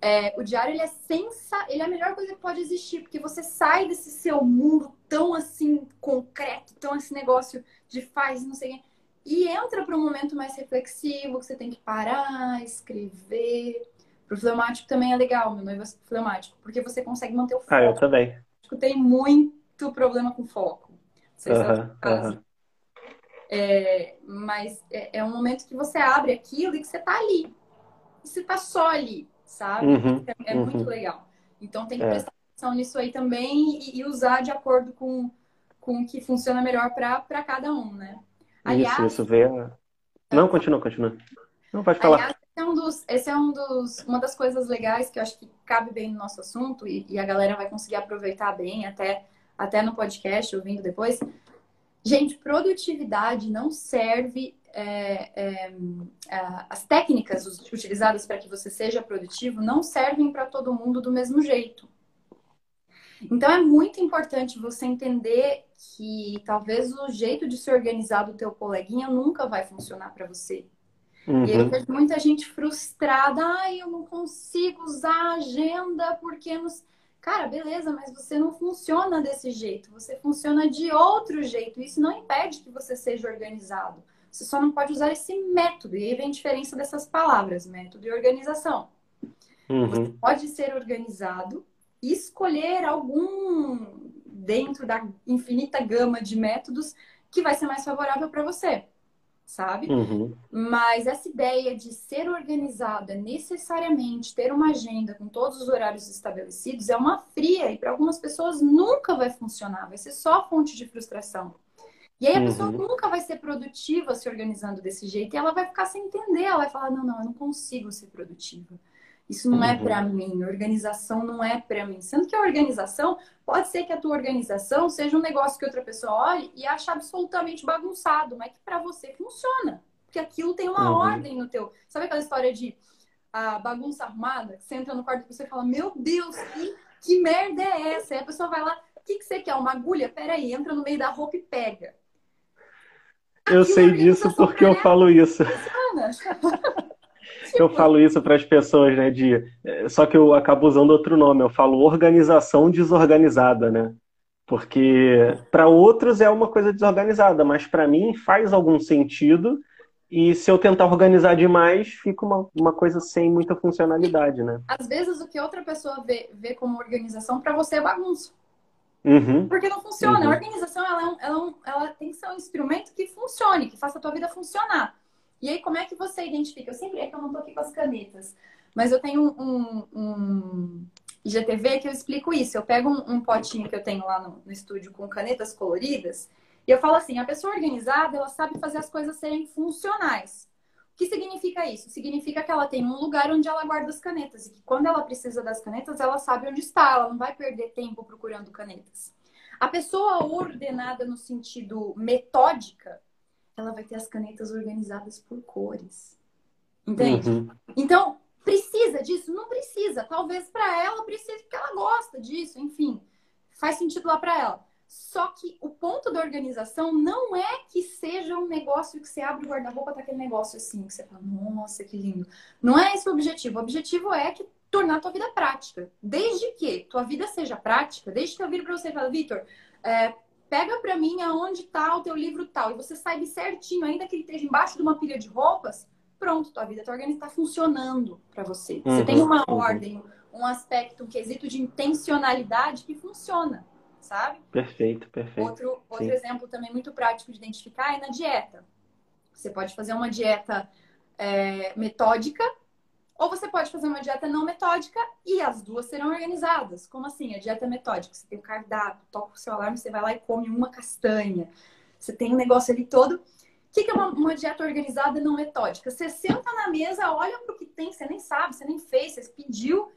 é, o diário ele é sensa, ele é a melhor coisa que pode existir, porque você sai desse seu mundo tão assim concreto, tão esse negócio de faz, não sei o quê, e entra para um momento mais reflexivo, que você tem que parar, escrever, Pro fleumático também é legal, meu noivo é fleumático, porque você consegue manter o foco. Ah, eu também. Tem muito problema com foco. Você uhum, uhum. É, mas é, é, um momento que você abre aquilo e que você tá ali. E você tá só ali, sabe? Uhum, é, é muito uhum. legal. Então tem que é. prestar atenção nisso aí também e, e, usar de acordo com, com o que funciona melhor para cada um, né? Aliás, isso, isso vê. Não, continua, continua. Não pode falar. Aliás, esse é, um dos, esse é um dos, uma das coisas legais que eu acho que cabe bem no nosso assunto e, e a galera vai conseguir aproveitar bem até, até no podcast, ouvindo depois. Gente, produtividade não serve. É, é, as técnicas utilizadas para que você seja produtivo não servem para todo mundo do mesmo jeito. Então é muito importante você entender que talvez o jeito de se organizar do teu coleguinha nunca vai funcionar para você. Uhum. E eu vejo muita gente frustrada, ai, eu não consigo usar a agenda porque nos Cara, beleza, mas você não funciona desse jeito, você funciona de outro jeito. Isso não impede que você seja organizado. Você só não pode usar esse método. E aí vem a diferença dessas palavras, método e organização. Uhum. Você pode ser organizado e escolher algum dentro da infinita gama de métodos que vai ser mais favorável para você sabe? Uhum. Mas essa ideia de ser organizada necessariamente, ter uma agenda com todos os horários estabelecidos, é uma fria e para algumas pessoas nunca vai funcionar, vai ser só fonte de frustração. E aí a uhum. pessoa nunca vai ser produtiva se organizando desse jeito e ela vai ficar sem entender, ela vai falar: não, não, eu não consigo ser produtiva. Isso não é uhum. para mim, organização não é para mim. Sendo que a organização, pode ser que a tua organização seja um negócio que outra pessoa olhe e ache absolutamente bagunçado, mas que para você funciona. Porque aquilo tem uma uhum. ordem no teu. Sabe aquela história de a bagunça arrumada? Que você entra no quarto e você fala, meu Deus, que, que merda é essa? E a pessoa vai lá, o que, que você quer? Uma agulha? Peraí, entra no meio da roupa e pega. Eu sei disso porque eu falo isso. Eu falo isso para as pessoas, né? De, eh, só que eu acabo usando outro nome. Eu falo organização desorganizada, né? Porque para outros é uma coisa desorganizada, mas para mim faz algum sentido. E se eu tentar organizar demais, fica uma, uma coisa sem muita funcionalidade, né? Às vezes o que outra pessoa vê, vê como organização, para você é bagunça. Uhum. Porque não funciona. Uhum. A organização ela, é um, ela, é um, ela tem que ser um instrumento que funcione, que faça a tua vida funcionar. E aí, como é que você identifica? Eu sempre é que eu não tô aqui com as canetas, mas eu tenho um, um IGTV que eu explico isso. Eu pego um, um potinho que eu tenho lá no, no, estúdio com canetas coloridas e eu falo assim: a pessoa organizada, ela sabe fazer as coisas serem funcionais. O que significa isso? Significa que ela tem um lugar onde ela guarda as canetas e que quando ela precisa das canetas, ela sabe onde está, ela não vai perder tempo procurando canetas. A pessoa ordenada no sentido metódica, ela vai ter as canetas organizadas por cores. Entende? Uhum. Então, precisa disso? Não precisa. Talvez para ela precise porque ela gosta disso, enfim. Faz sentido lá para ela. Só que o ponto da organização não é que seja um negócio que você abre o guarda-roupa, tá aquele negócio assim, que você fala, nossa, que lindo. Não é esse o objetivo. O objetivo é que tornar a tua vida prática. Desde que tua vida seja prática, desde que eu viro para você e falo, Vitor, é, pega para mim aonde tá o teu livro tal, e você sabe certinho, ainda que ele esteja embaixo de uma pilha de roupas, pronto, tua vida, tua organização está funcionando para você. Uhum, você tem uma uhum. ordem, um aspecto, um quesito de intencionalidade que funciona, sabe? Perfeito, perfeito. Outro, outro exemplo também muito prático de identificar é na dieta. Você pode fazer uma dieta é, metódica ou você pode fazer uma dieta não metódica e as duas serão organizadas. Como assim? A dieta metódica, você tem o cardápio, toca o seu alarme, você vai lá e come uma castanha. Você tem um negócio ali todo. O que é uma, uma dieta organizada não metódica? Você senta na mesa, olha para o que tem, você nem sabe, você nem fez, você pediu,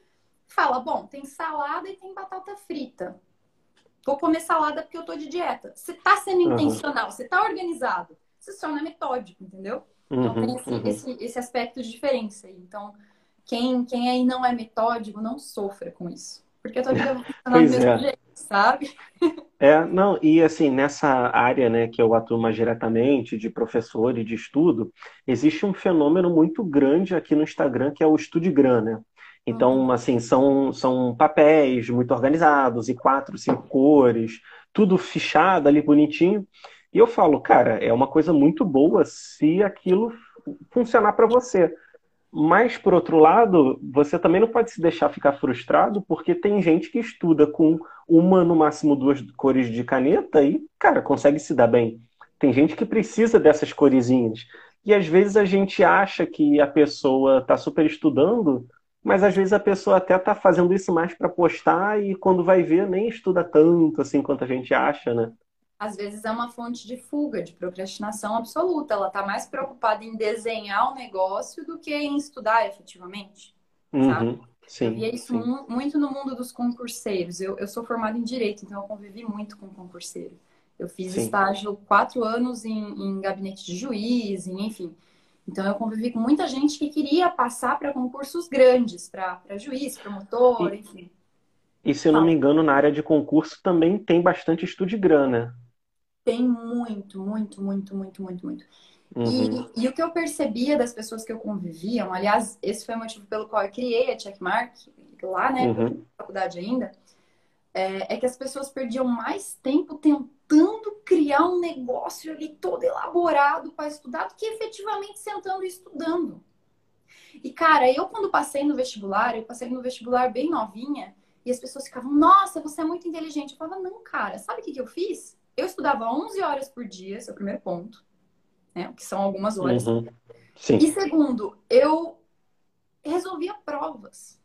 fala: bom, tem salada e tem batata frita. Vou comer salada porque eu tô de dieta. Você tá sendo uhum. intencional, você tá organizado. Você só não é metódico, entendeu? Então uhum, tem esse, uhum. esse, esse aspecto de diferença. Então, quem, quem aí não é metódico, não sofra com isso. Porque a tua vida vai funcionar do mesmo é. jeito, sabe? É, não, e assim, nessa área né, que eu atuo mais diretamente, de professor e de estudo, existe um fenômeno muito grande aqui no Instagram, que é o Estudigram, né? Então, uhum. assim, são, são papéis muito organizados, e quatro, cinco cores, tudo fichado ali bonitinho. E eu falo, cara, é uma coisa muito boa se aquilo funcionar para você. Mas, por outro lado, você também não pode se deixar ficar frustrado, porque tem gente que estuda com uma, no máximo duas cores de caneta e, cara, consegue se dar bem. Tem gente que precisa dessas coresinhas. E às vezes a gente acha que a pessoa está super estudando, mas às vezes a pessoa até está fazendo isso mais para postar e quando vai ver nem estuda tanto assim quanto a gente acha, né? Às vezes é uma fonte de fuga, de procrastinação absoluta. Ela está mais preocupada em desenhar o negócio do que em estudar efetivamente. Uhum, sabe? Sim, e é isso sim. muito no mundo dos concurseiros. Eu, eu sou formada em direito, então eu convivi muito com concurseiro. Eu fiz Sim. estágio quatro anos em, em, gabinete de juiz, em, enfim. Então eu convivi com muita gente que queria passar para concursos grandes, para juiz, promotor, e, enfim. E se eu não me engano, na área de concurso também tem bastante estudo de grana. Tem muito, muito, muito, muito, muito, muito. Uhum. E, e, o que eu percebia das pessoas que eu convivia, aliás, esse foi o motivo pelo qual eu criei a Checkmark, lá, né, uhum. na faculdade ainda, é, é, que as pessoas perdiam mais tempo tentando criar um negócio ali todo elaborado para estudar do que efetivamente sentando e estudando. E, cara, eu quando passei no vestibular, eu passei no vestibular bem novinha, e as pessoas ficavam, nossa, você é muito inteligente. Eu falava, não, cara, sabe o que, que eu fiz? Eu estudava 11 horas por dia, esse é o primeiro ponto, né? Que são algumas horas. Uhum. E segundo, eu resolvia provas.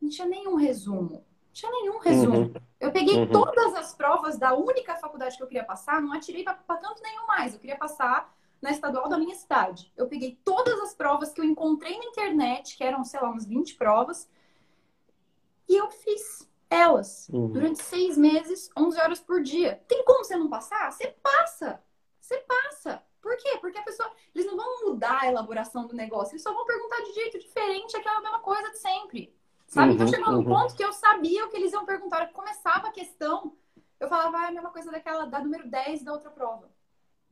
Não tinha nenhum resumo tinha nenhum resumo. Uhum. Eu peguei uhum. todas as provas da única faculdade que eu queria passar, não atirei para tanto nenhum mais. Eu queria passar na estadual da minha cidade. Eu peguei todas as provas que eu encontrei na internet, que eram, sei lá, umas 20 provas, e eu fiz elas uhum. durante seis meses, 11 horas por dia. Tem como você não passar? Você passa! Você passa! Por quê? Porque a pessoa. Eles não vão mudar a elaboração do negócio, eles só vão perguntar de jeito diferente aquela mesma coisa de sempre. Sabe? Então, uhum, então chegou uhum. ponto que eu sabia o que eles iam perguntar. Começava a questão, eu falava, ah, é a mesma coisa daquela, da número 10 da outra prova.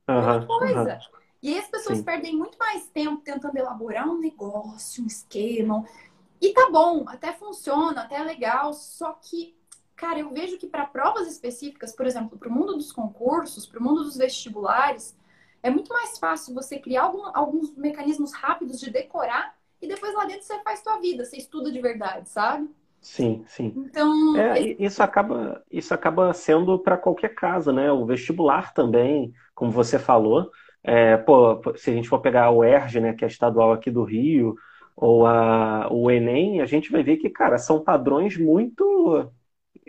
Uhum, mesma coisa. E aí as pessoas Sim. perdem muito mais tempo tentando elaborar um negócio, um esquema. E tá bom, até funciona, até é legal, só que, cara, eu vejo que para provas específicas, por exemplo, para o mundo dos concursos, para o mundo dos vestibulares, é muito mais fácil você criar algum, alguns mecanismos rápidos de decorar e depois lá dentro você faz tua vida, você estuda de verdade, sabe? Sim, sim. Então, é, isso acaba isso acaba sendo para qualquer caso, né? O vestibular também, como você falou, é, pô, se a gente for pegar o ERJ, né, que é estadual aqui do Rio, ou a, o Enem, a gente vai ver que, cara, são padrões muito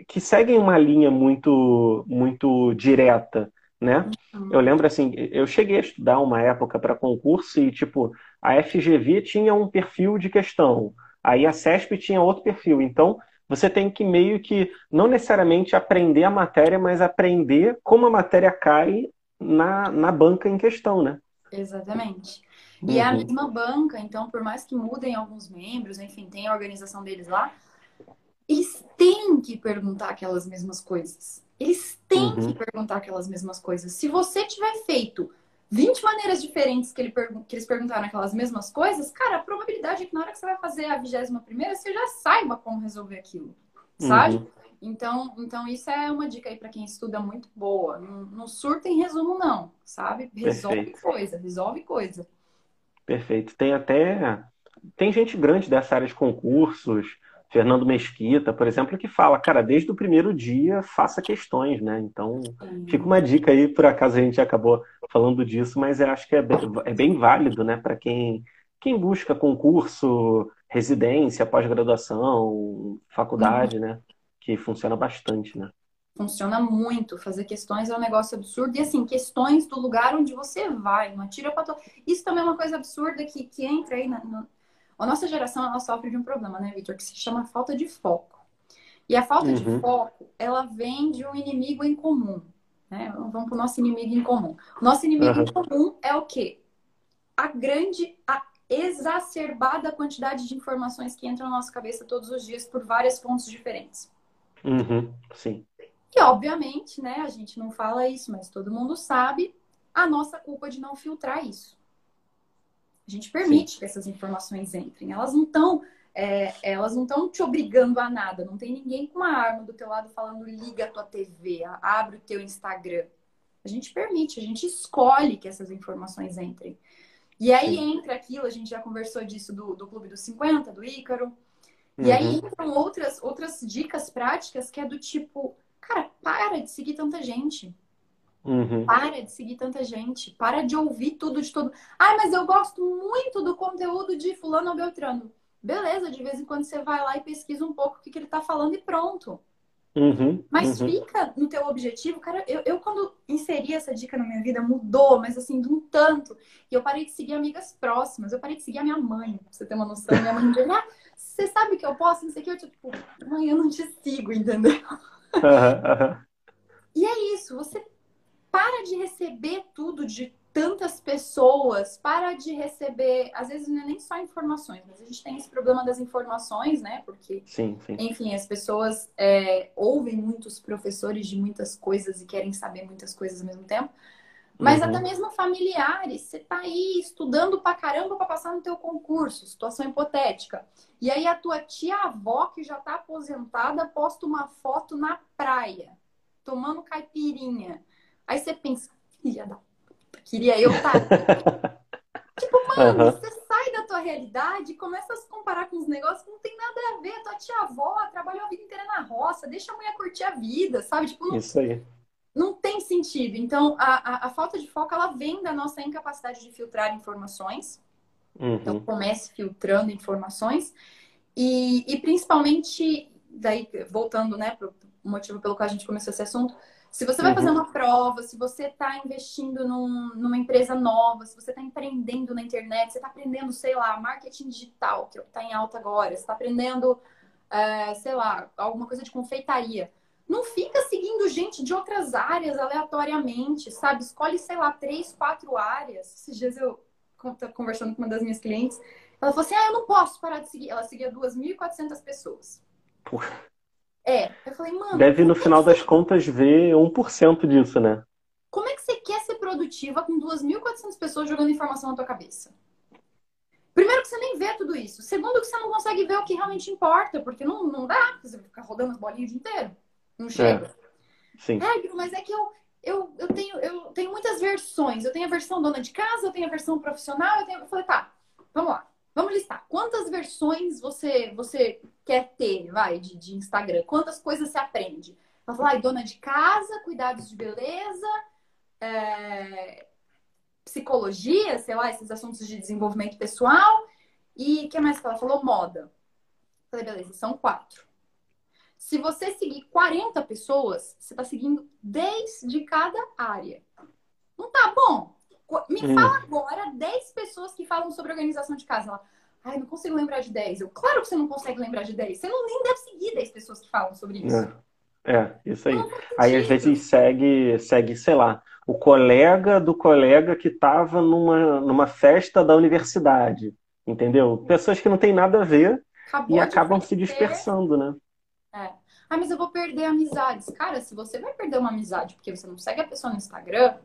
que seguem uma linha muito muito direta, né? Uhum. Eu lembro assim, eu cheguei a estudar uma época para concurso e tipo a FGV tinha um perfil de questão, aí a CESP tinha outro perfil. Então, você tem que meio que, não necessariamente aprender a matéria, mas aprender como a matéria cai na, na banca em questão, né? Exatamente. E uhum. é a uhum. mesma banca, então, por mais que mudem alguns membros, enfim, tem a organização deles lá, eles têm que perguntar aquelas mesmas coisas. Eles têm uhum. que perguntar aquelas mesmas coisas. Se você tiver feito 20 maneiras diferentes que, ele que eles perguntaram aquelas mesmas coisas, cara, a probabilidade é que na hora que você vai fazer a vigésima primeira, você já saiba como resolver aquilo, sabe? Uhum. Então, então isso é uma dica aí para quem estuda muito boa. Não, não surta em resumo, não, sabe? Resolve Perfeito. coisa, resolve coisa. Perfeito. Tem até. Tem gente grande dessa área de concursos, Fernando Mesquita, por exemplo, que fala, cara, desde o primeiro dia faça questões, né? Então, fica uma dica aí, por acaso a gente acabou falando disso, mas eu acho que é bem, é bem válido, né, para quem, quem busca concurso, residência, pós-graduação, faculdade, uhum. né? Que funciona bastante, né? Funciona muito. Fazer questões é um negócio absurdo. E assim, questões do lugar onde você vai, não atira para to... Isso também é uma coisa absurda que, que entra aí na, a nossa geração ela sofre de um problema, né, Vitor, que se chama falta de foco. E a falta uhum. de foco, ela vem de um inimigo em comum. Né? Vamos para o nosso inimigo em comum. Nosso inimigo uhum. em comum é o quê? A grande, a exacerbada quantidade de informações que entram na nossa cabeça todos os dias por várias fontes diferentes. Uhum. Sim. E, obviamente, né, a gente não fala isso, mas todo mundo sabe a nossa culpa de não filtrar isso. A gente permite Sim. que essas informações entrem. Elas não estão é, elas não estão te obrigando a nada. Não tem ninguém com uma arma do teu lado falando liga a tua TV, abre o teu Instagram. A gente permite, a gente escolhe que essas informações entrem. E aí Sim. entra aquilo, a gente já conversou disso do, do Clube dos 50, do Ícaro. E aí uhum. entram outras, outras dicas práticas que é do tipo, cara, para de seguir tanta gente. Uhum. Para de seguir tanta gente. Para de ouvir tudo de todo. Ah, mas eu gosto muito do conteúdo de fulano ou beltrano. Beleza, de vez em quando você vai lá e pesquisa um pouco o que, que ele tá falando e pronto. Uhum, mas uhum. fica no teu objetivo, cara. Eu, eu, quando inseri essa dica na minha vida, mudou, mas assim, de um tanto. E eu parei de seguir amigas próximas. Eu parei de seguir a minha mãe, pra você ter uma noção. Minha mãe dizia, ah, você sabe que eu posso? Não sei o que. Eu, tipo, mãe, eu não te sigo, entendeu? Uhum, e é isso, você para de receber tudo de tantas pessoas, para de receber, às vezes não é nem só informações, mas a gente tem esse problema das informações, né? Porque, sim, sim. enfim, as pessoas é, ouvem muitos professores de muitas coisas e querem saber muitas coisas ao mesmo tempo. Mas uhum. até mesmo familiares, você tá aí estudando pra caramba pra passar no teu concurso, situação hipotética. E aí a tua tia-avó, que já tá aposentada, posta uma foto na praia, tomando caipirinha. Aí você pensa, filha da Queria eu estar. Tá tipo, mano, uhum. você sai da tua realidade e começa a se comparar com os negócios que não tem nada a ver. Tua tia-avó trabalhou a vida inteira na roça, deixa a mulher curtir a vida, sabe? Tipo, não, Isso aí. Não tem sentido. Então, a, a, a, falta de foco, ela vem da nossa incapacidade de filtrar informações. Uhum. Então, comece filtrando informações. E, e principalmente, daí, voltando, né, pro motivo pelo qual a gente começou esse assunto, se você vai uhum. fazer uma prova, se você está investindo num, numa empresa nova, se você está empreendendo na internet, você está aprendendo, sei lá, marketing digital, que é está em alta agora, você está aprendendo, é, sei lá, alguma coisa de confeitaria. Não fica seguindo gente de outras áreas aleatoriamente, sabe? Escolhe, sei lá, três, quatro áreas. Esses dias eu conversando com uma das minhas clientes, ela falou assim: ah, eu não posso parar de seguir. Ela seguia 2.400 pessoas. Porra. É. Eu falei, mano. Deve, no final das contas, ver 1% disso, né? Como é que você quer ser produtiva com 2.400 pessoas jogando informação na tua cabeça? Primeiro que você nem vê tudo isso. Segundo que você não consegue ver o que realmente importa, porque não, não dá. Você ficar rodando as bolinhas o dia inteiro. Não chega. É. Sim. É, mas é que eu, eu, eu, tenho, eu tenho muitas versões. Eu tenho a versão dona de casa, eu tenho a versão profissional. Eu, tenho... eu falei, tá, vamos lá. Vamos listar. Quantas versões você, você quer ter, vai, de, de Instagram? Quantas coisas você aprende? Ela falou, ah, dona de casa, cuidados de beleza, é, psicologia, sei lá, esses assuntos de desenvolvimento pessoal. E o que mais que ela falou? Moda. Falei, beleza, são quatro. Se você seguir 40 pessoas, você está seguindo 10 de cada área. Não tá bom? Me hum. fala agora 10 pessoas que falam sobre organização de casa. Ela, ai, não consigo lembrar de 10. Eu, claro que você não consegue lembrar de 10. Você não nem deve seguir 10 pessoas que falam sobre isso. É, é isso aí. Aí às vezes segue, segue, sei lá, o colega do colega que estava numa, numa festa da universidade. Entendeu? Pessoas que não tem nada a ver Acabou e acabam se dispersando, né? Ah, mas eu vou perder amizades. Cara, se você vai perder uma amizade porque você não segue a pessoa no Instagram,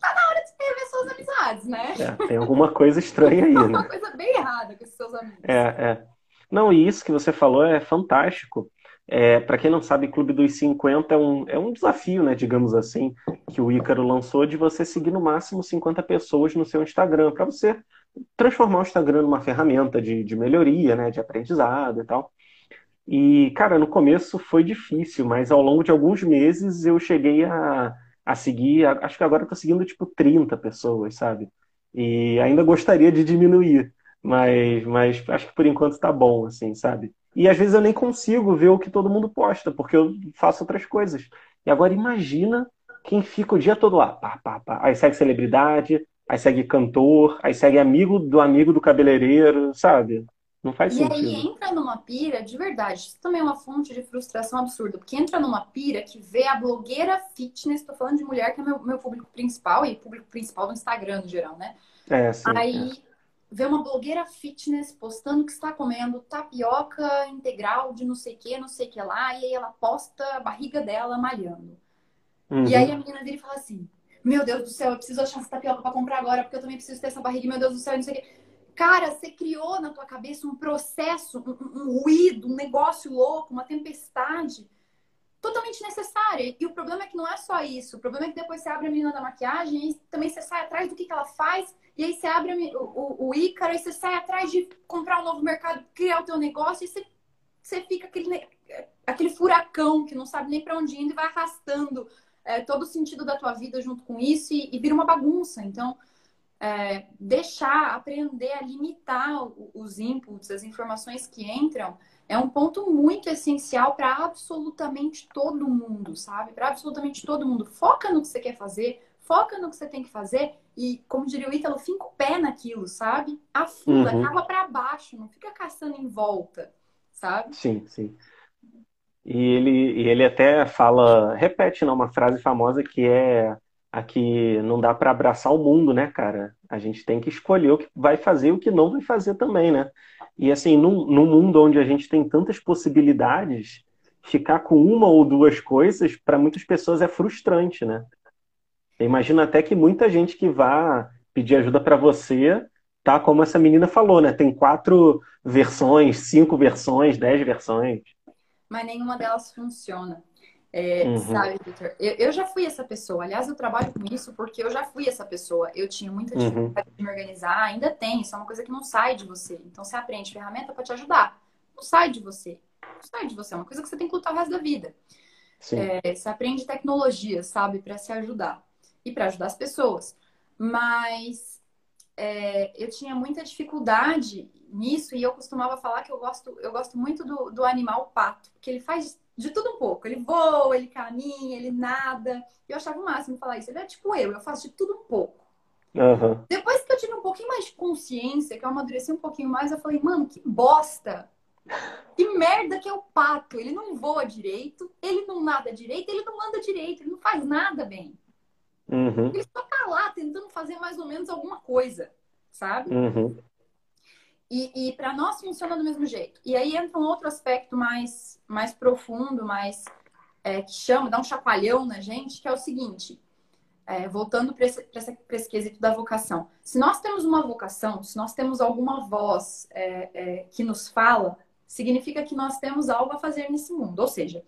tá na hora de rever suas amizades, né? É, tem alguma coisa estranha aí, né? Uma coisa bem errada com esses seus amigos. É, é. Não, e isso que você falou é fantástico. É, para quem não sabe, Clube dos 50 é um, é um desafio, né, digamos assim, que o Ícaro lançou de você seguir no máximo 50 pessoas no seu Instagram, para você transformar o Instagram numa ferramenta de, de melhoria, né, de aprendizado e tal. E, cara, no começo foi difícil, mas ao longo de alguns meses eu cheguei a, a seguir. Acho que agora eu tô seguindo tipo 30 pessoas, sabe? E ainda gostaria de diminuir, mas, mas acho que por enquanto tá bom, assim, sabe? E às vezes eu nem consigo ver o que todo mundo posta, porque eu faço outras coisas. E agora imagina quem fica o dia todo lá, pá, pá, pá. Aí segue celebridade, aí segue cantor, aí segue amigo do amigo do cabeleireiro, sabe? Não faz e sentido. E aí entra numa pira, de verdade, isso também é uma fonte de frustração absurda, porque entra numa pira que vê a blogueira fitness, tô falando de mulher que é meu, meu público principal, e público principal do Instagram no geral, né? É, sim. Aí é. vê uma blogueira fitness postando que está comendo tapioca integral de não sei o que, não sei o que lá, e aí ela posta a barriga dela malhando. Uhum. E aí a menina vira e fala assim: Meu Deus do céu, eu preciso achar essa tapioca para comprar agora, porque eu também preciso ter essa barriga, meu Deus do céu, não sei o que. Cara, você criou na tua cabeça um processo, um, um ruído, um negócio louco, uma tempestade. totalmente necessária. E o problema é que não é só isso. O problema é que depois você abre a menina da maquiagem e também você sai atrás do que, que ela faz. E aí você abre o, o, o Ícaro e você sai atrás de comprar um novo mercado, criar o teu negócio. E você, você fica aquele, aquele furacão que não sabe nem para onde ir e vai arrastando é, todo o sentido da tua vida junto com isso e, e vira uma bagunça. Então, é, deixar, aprender a limitar os inputs, as informações que entram, é um ponto muito essencial para absolutamente todo mundo, sabe? Para absolutamente todo mundo. Foca no que você quer fazer, foca no que você tem que fazer e, como diria o Ítalo, finca o pé naquilo, sabe? Afunda, uhum. acaba para baixo, não fica caçando em volta, sabe? Sim, sim. E ele, e ele até fala, repete não, uma frase famosa que é a que não dá para abraçar o mundo, né, cara? A gente tem que escolher o que vai fazer e o que não vai fazer também, né? E assim, num, num mundo onde a gente tem tantas possibilidades, ficar com uma ou duas coisas, para muitas pessoas é frustrante, né? Eu imagino até que muita gente que vá pedir ajuda para você, tá como essa menina falou, né? Tem quatro versões, cinco versões, dez versões. Mas nenhuma delas funciona. É, uhum. Sabe, Victor? Eu, eu, já fui essa pessoa. Aliás, eu trabalho com isso porque eu já fui essa pessoa. Eu tinha muita uhum. dificuldade uhum. de me organizar, ainda tem. Isso é uma coisa que não sai de você. Então, você aprende ferramenta para te ajudar. Não sai de você. Não sai de você. É uma coisa que você tem que lutar o resto da vida. É, você aprende tecnologia, sabe, para se ajudar e para ajudar as pessoas. Mas é, eu tinha muita dificuldade nisso e eu costumava falar que eu gosto, eu gosto muito do, do animal pato, porque ele faz de tudo um pouco. Ele voa, ele caminha, ele nada. Eu achava o máximo falar isso. Ele é tipo eu, eu faço de tudo um pouco. Uhum. Depois que eu tive um pouquinho mais de consciência, que eu amadureci um pouquinho mais, eu falei, mano, que bosta! Que merda que é o pato! Ele não voa direito, ele não nada direito, ele não anda direito, ele não faz nada bem. Uhum. Ele só tá lá tentando fazer mais ou menos alguma coisa, sabe? Uhum. E, e para nós funciona do mesmo jeito. E aí entra um outro aspecto mais, mais profundo, mais é, que chama, dá um chacoalhão na gente, que é o seguinte. É, voltando para esse, esse, esse, quesito da vocação. Se nós temos uma vocação, se nós temos alguma voz é, é, que nos fala, significa que nós temos algo a fazer nesse mundo. Ou seja,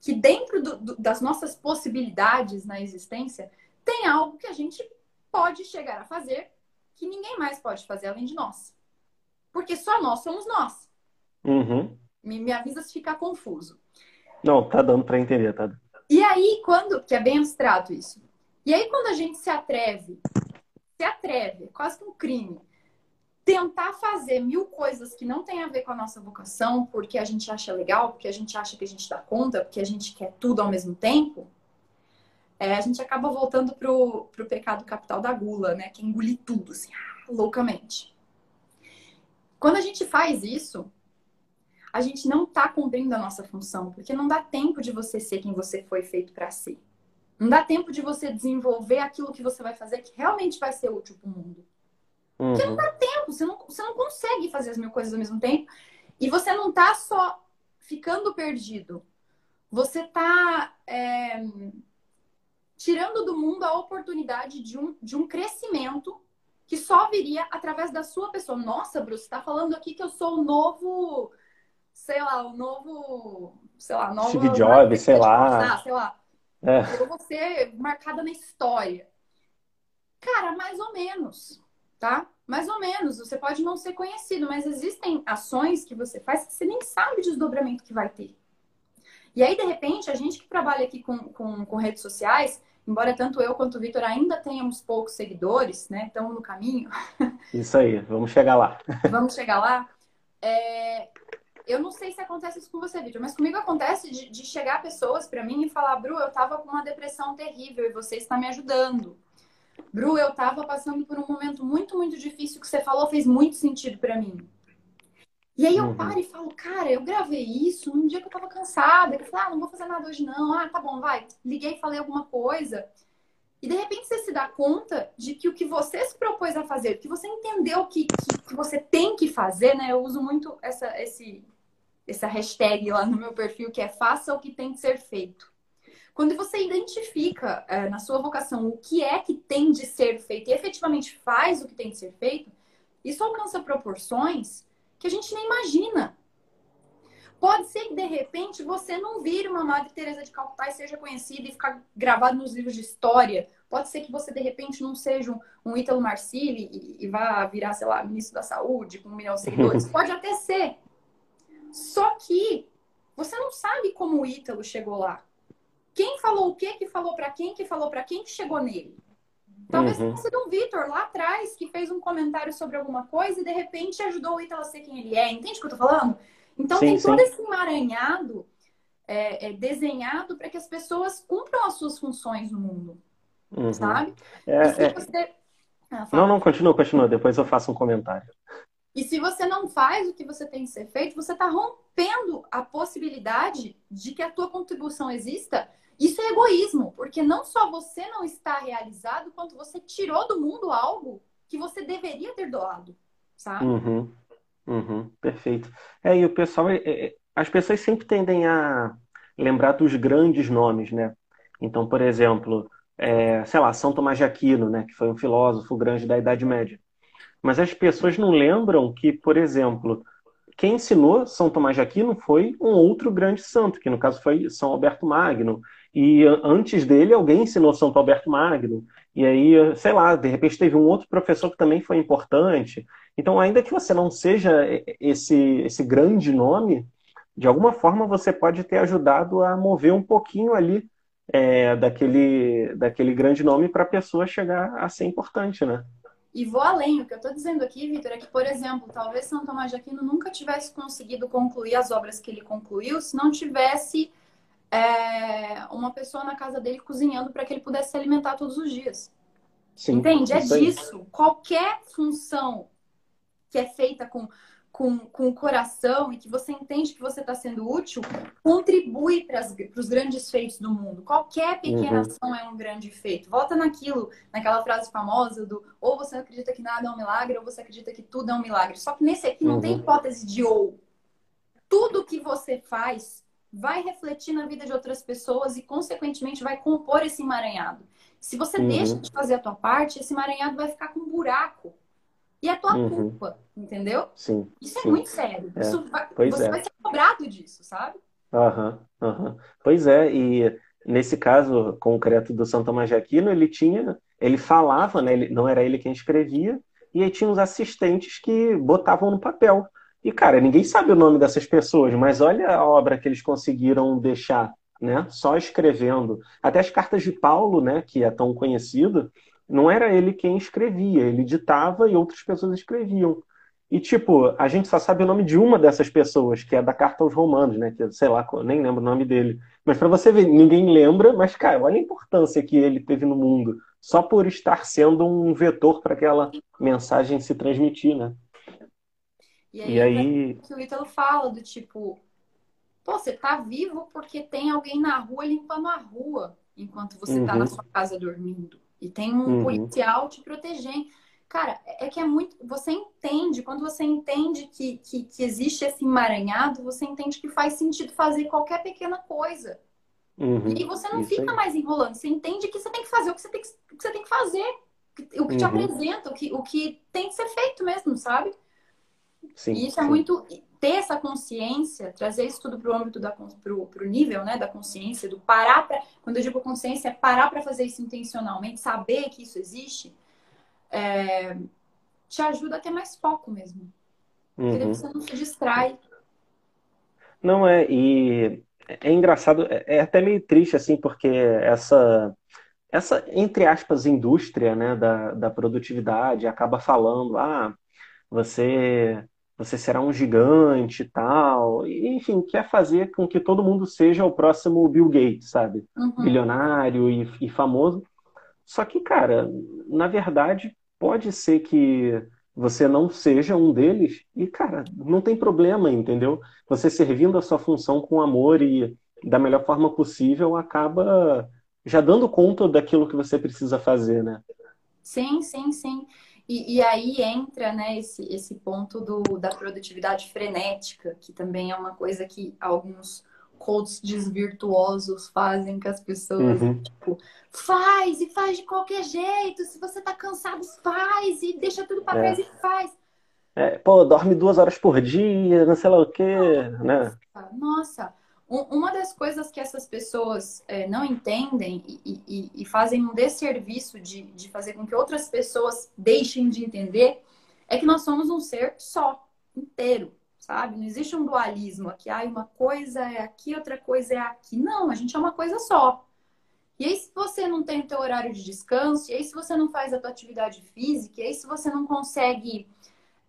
que dentro do, do, das nossas possibilidades na existência, tem algo que a gente pode chegar a fazer que ninguém mais pode fazer além de nós. Porque só nós somos nós. Uhum. Me, me avisa se ficar confuso. Não, tá dando para entender, tá? E aí, quando. Que é bem abstrato isso. E aí, quando a gente se atreve, se atreve, quase que um crime, tentar fazer mil coisas que não tem a ver com a nossa vocação, porque a gente acha legal, porque a gente acha que a gente dá conta, porque a gente quer tudo ao mesmo tempo, é, a gente acaba voltando pro, pro pecado capital da gula, né? Que é engolir tudo, assim, loucamente. Quando a gente faz isso, a gente não está cumprindo a nossa função, porque não dá tempo de você ser quem você foi feito para ser. Não dá tempo de você desenvolver aquilo que você vai fazer que realmente vai ser útil para o mundo. Uhum. Porque não dá tempo, você não, você não consegue fazer as mil coisas ao mesmo tempo. E você não está só ficando perdido. Você está é, tirando do mundo a oportunidade de um, de um crescimento que só viria através da sua pessoa. Nossa, Bruce, está falando aqui que eu sou o novo, sei lá, o novo, sei lá, novo Steve Jobs, sei lá. Passar, sei lá. É. Eu vou ser marcada na história. Cara, mais ou menos, tá? Mais ou menos. Você pode não ser conhecido, mas existem ações que você faz que você nem sabe o desdobramento que vai ter. E aí, de repente, a gente que trabalha aqui com, com, com redes sociais, embora tanto eu quanto o Vitor ainda tenhamos poucos seguidores, né? Estamos no caminho. Isso aí, vamos chegar lá. vamos chegar lá. É... Eu não sei se acontece isso com você, Vitor, mas comigo acontece de, de chegar pessoas para mim e falar, Bru, eu tava com uma depressão terrível e você está me ajudando. Bru, eu tava passando por um momento muito, muito difícil que você falou fez muito sentido para mim. E aí eu uhum. paro e falo, cara, eu gravei isso num dia que eu tava cansada. Eu falei, ah, não vou fazer nada hoje não. Ah, tá bom, vai. Liguei e falei alguma coisa. E de repente você se dá conta de que o que você se propôs a fazer, que você entendeu que, que, que você tem que fazer, né? Eu uso muito essa, esse, essa hashtag lá no meu perfil, que é faça o que tem que ser feito. Quando você identifica é, na sua vocação o que é que tem de ser feito e efetivamente faz o que tem de ser feito, isso alcança proporções que a gente nem imagina. Pode ser que de repente você não vire uma Madre Teresa de Calcutá e seja conhecida e ficar gravado nos livros de história. Pode ser que você de repente não seja um, um Ítalo Marcilli e, e vá virar, sei lá, ministro da Saúde com um milhão de seguidores. Pode até ser. Só que você não sabe como o Ítalo chegou lá. Quem falou o quê, que falou para quem, que falou para quem, que chegou nele. Talvez uhum. tenha sido um Vitor lá atrás que fez um comentário sobre alguma coisa e de repente ajudou o Ítalo a ser quem ele é. Entende o que eu tô falando? Então sim, tem sim. todo esse emaranhado é, é, desenhado para que as pessoas cumpram as suas funções no mundo. Uhum. Sabe? É, é você... ah, não, não, continua, continua. Depois eu faço um comentário. E se você não faz o que você tem que ser feito, você está rompendo a possibilidade de que a tua contribuição exista. Isso é egoísmo, porque não só você não está realizado, quanto você tirou do mundo algo que você deveria ter doado, sabe? Uhum. Uhum. Perfeito. É, e o pessoal, é, é, as pessoas sempre tendem a lembrar dos grandes nomes, né? Então, por exemplo, é, sei lá, São Tomás de Aquino, né, que foi um filósofo grande da Idade Média. Mas as pessoas não lembram que, por exemplo, quem ensinou São Tomás de Aquino foi um outro grande santo, que no caso foi São Alberto Magno. E antes dele, alguém ensinou São Alberto Magno. E aí, sei lá, de repente teve um outro professor que também foi importante. Então, ainda que você não seja esse, esse grande nome, de alguma forma você pode ter ajudado a mover um pouquinho ali é, daquele, daquele grande nome para a pessoa chegar a ser importante, né? E vou além, o que eu estou dizendo aqui, Vitor, é que, por exemplo, talvez São Tomás de Aquino nunca tivesse conseguido concluir as obras que ele concluiu se não tivesse é, uma pessoa na casa dele cozinhando para que ele pudesse se alimentar todos os dias. Sim, Entende? É disso. Qualquer função que é feita com com, com o coração e que você entende que você está sendo útil, contribui para os grandes feitos do mundo. Qualquer pequena uhum. ação é um grande feito. Volta naquilo, naquela frase famosa do ou você acredita que nada é um milagre, ou você acredita que tudo é um milagre. Só que nesse aqui não uhum. tem hipótese de ou. Tudo que você faz vai refletir na vida de outras pessoas e, consequentemente, vai compor esse emaranhado. Se você uhum. deixa de fazer a tua parte, esse emaranhado vai ficar com um buraco e é tua uhum. culpa, entendeu? Sim. Isso é sim. é muito sério. É. Isso vai, pois você é. vai ser cobrado disso, sabe? Aham, uhum. aham. Pois é, e nesse caso concreto do São Tomás de Aquino, ele tinha, ele falava, né? Ele, não era ele quem escrevia, e aí tinha os assistentes que botavam no papel. E, cara, ninguém sabe o nome dessas pessoas, mas olha a obra que eles conseguiram deixar, né? Só escrevendo. Até as cartas de Paulo, né, que é tão conhecido, não era ele quem escrevia, ele ditava e outras pessoas escreviam. E, tipo, a gente só sabe o nome de uma dessas pessoas, que é da Carta aos Romanos, né? Que, sei lá, nem lembro o nome dele. Mas para você ver, ninguém lembra, mas, cara, olha a importância que ele teve no mundo, só por estar sendo um vetor para aquela mensagem se transmitir, né? E aí, e aí... que o Ítalo fala do tipo, pô, você tá vivo porque tem alguém na rua limpando a rua enquanto você uhum. tá na uhum. sua casa dormindo. E tem um uhum. policial te protegendo. Cara, é que é muito. Você entende, quando você entende que, que, que, existe esse emaranhado, você entende que faz sentido fazer qualquer pequena coisa. Uhum. E você não Isso fica aí. mais enrolando. Você entende que você tem que fazer o que você tem que, que, você tem que fazer. O que te uhum. apresenta, o que, o que tem que ser feito mesmo, sabe? Sim, e isso é sim. é muito ter essa consciência, trazer isso tudo para o âmbito da pro, pro nível, né, da consciência, do parar para, quando eu digo consciência, é parar para fazer isso intencionalmente, saber que isso existe, é, te ajuda a ter mais foco mesmo. Porque uhum. você não se distrai. Não é, e é engraçado, é, é até meio triste assim, porque essa essa entre aspas indústria, né, da, da produtividade acaba falando, ah, você você será um gigante e tal. E, enfim, quer fazer com que todo mundo seja o próximo Bill Gates, sabe? Uhum. Bilionário e, e famoso. Só que, cara, na verdade, pode ser que você não seja um deles e, cara, não tem problema, entendeu? Você servindo a sua função com amor e da melhor forma possível acaba já dando conta daquilo que você precisa fazer, né? Sim, sim, sim. E, e, aí entra né, esse, esse ponto do, da produtividade frenética, que também é uma coisa que alguns coaches desvirtuosos fazem com as pessoas. Uhum. Tipo, faz e faz de qualquer jeito. Se você tá cansado, faz e deixa tudo para é. trás e faz. é, pô, dorme duas horas por dia, não sei lá o quê, né? Nossa, uma das coisas que essas pessoas é, não entendem e, e, e, fazem um desserviço de, de fazer com que outras pessoas deixem de entender é que nós somos um ser só, inteiro, sabe? Não existe um dualismo aqui, ah, uma coisa é aqui, outra coisa é aqui. Não, a gente é uma coisa só. E aí, se você não tem o teu horário de descanso, e aí, se você não faz a tua atividade física, e aí, se você não consegue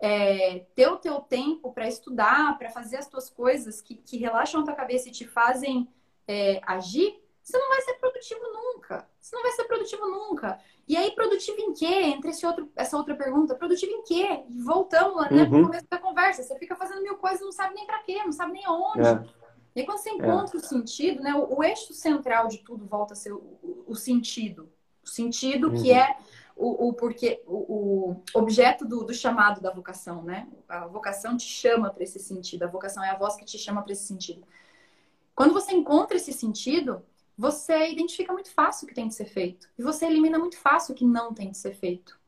é, ter o teu tempo para estudar, para fazer as tuas coisas que, que relaxam a tua cabeça e te fazem é, agir, você não vai ser produtivo nunca. Você não vai ser produtivo nunca. E aí, produtivo em quê? Entre esse outro, essa outra pergunta, produtivo em quê? E voltamos né, uhum. começo da conversa. Você fica fazendo mil coisas, não sabe nem para quê, não sabe nem aonde. É. E aí, quando você encontra é. o sentido, né, o, o, eixo central de tudo volta a ser o, o, o sentido. O sentido uhum. que é o, o porquê, o, o objeto do, do, chamado da vocação, né? A vocação te chama para esse sentido, a vocação é a voz que te chama para esse sentido. Quando você encontra esse sentido, você identifica muito fácil o que tem de ser feito e você elimina muito fácil o que não tem de ser feito.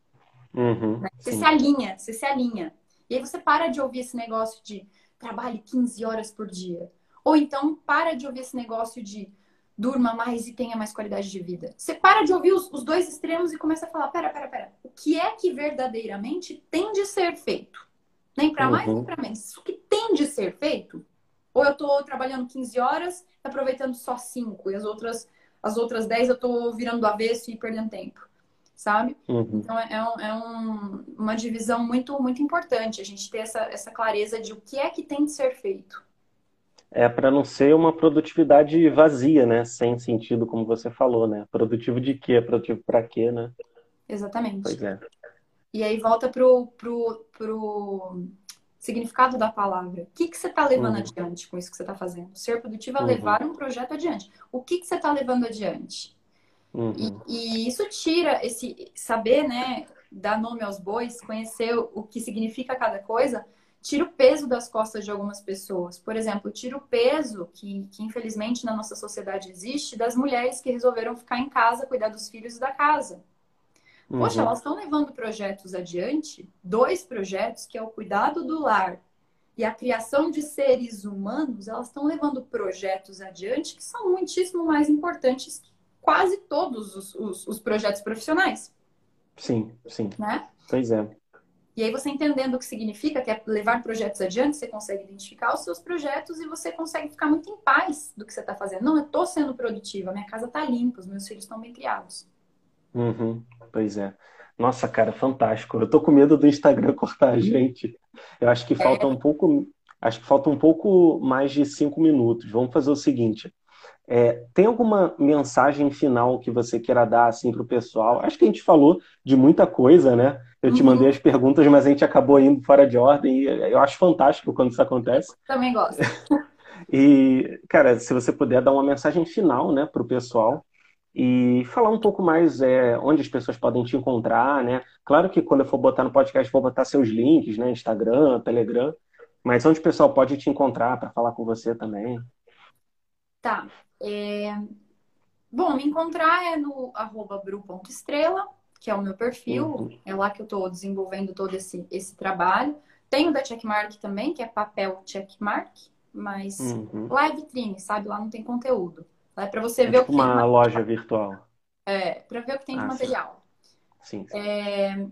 Uhum, né? Você sim. se alinha, você se alinha. E aí você para de ouvir esse negócio de trabalhe 15 horas por dia. Ou então para de ouvir esse negócio de durma mais e tenha mais qualidade de vida. Você para de ouvir os, os dois extremos e começa a falar: pera, pera, pera, o que é que verdadeiramente tem de ser feito? Nem para mais, uhum. nem para menos. O que tem de ser feito? Ou eu estou trabalhando 15 horas, aproveitando só 5, e as outras, as outras 10 eu estou virando do avesso e perdendo tempo. Sabe? Uhum. Então é, é, um, é um, uma divisão muito, muito importante a gente ter essa, essa clareza de o que é que tem de ser feito é para não ser uma produtividade vazia, né? Sem sentido, como você falou, né? Produtivo de quê? Produtivo para quê, né? Exatamente. Pois é. E aí volta pro, pro, pro significado da palavra. O que, que você está levando uhum. adiante com isso que você está fazendo? Ser produtivo é uhum. levar um projeto adiante. O que, que você está levando adiante? Uhum. E, e, isso tira esse saber, né? Dar nome aos bois, conhecer o que significa cada coisa, tira o peso das costas de algumas pessoas. Por exemplo, tira o peso que, que infelizmente na nossa sociedade existe das mulheres que resolveram ficar em casa, cuidar dos filhos e da casa. Uhum. Poxa, elas estão levando projetos adiante, dois projetos, que é o cuidado do lar e a criação de seres humanos, elas estão levando projetos adiante que são muitíssimo mais importantes que quase todos os, os, os projetos profissionais. Sim, sim. Né? Pois é. E aí você entendendo o que significa, que é levar projetos adiante, você consegue identificar os seus projetos e você consegue ficar muito em paz do que você está fazendo. Não, eu estou sendo produtiva, minha casa está limpa, os meus filhos estão bem criados. Uhum, pois é. Nossa, cara, fantástico. Eu tô com medo do Instagram cortar a gente. Eu acho que falta é. um pouco, acho que falta um pouco mais de cinco minutos. Vamos fazer o seguinte. É, tem alguma mensagem final que você queira dar assim para o pessoal? Acho que a gente falou de muita coisa, né? Eu uhum. te mandei as perguntas, mas a gente acabou indo fora de ordem. E eu acho fantástico quando isso acontece. Também gosto. e, cara, se você puder dar uma mensagem final, né, para o pessoal e falar um pouco mais é, onde as pessoas podem te encontrar, né? Claro que quando eu for botar no podcast, vou botar seus links, né? Instagram, Telegram. Mas onde o pessoal pode te encontrar para falar com você também? Tá. É... Bom, me encontrar é no arroba bru.estrela, que é o meu perfil. Uhum. É lá que eu estou desenvolvendo todo esse, esse trabalho. Tenho da Checkmark também, que é papel Checkmark, mas uhum. lá é vitrine, sabe? Lá não tem conteúdo. Lá é para você é ver tipo o que uma tem loja virtual. É, para ver o que tem ah, de material. Sim. sim. É...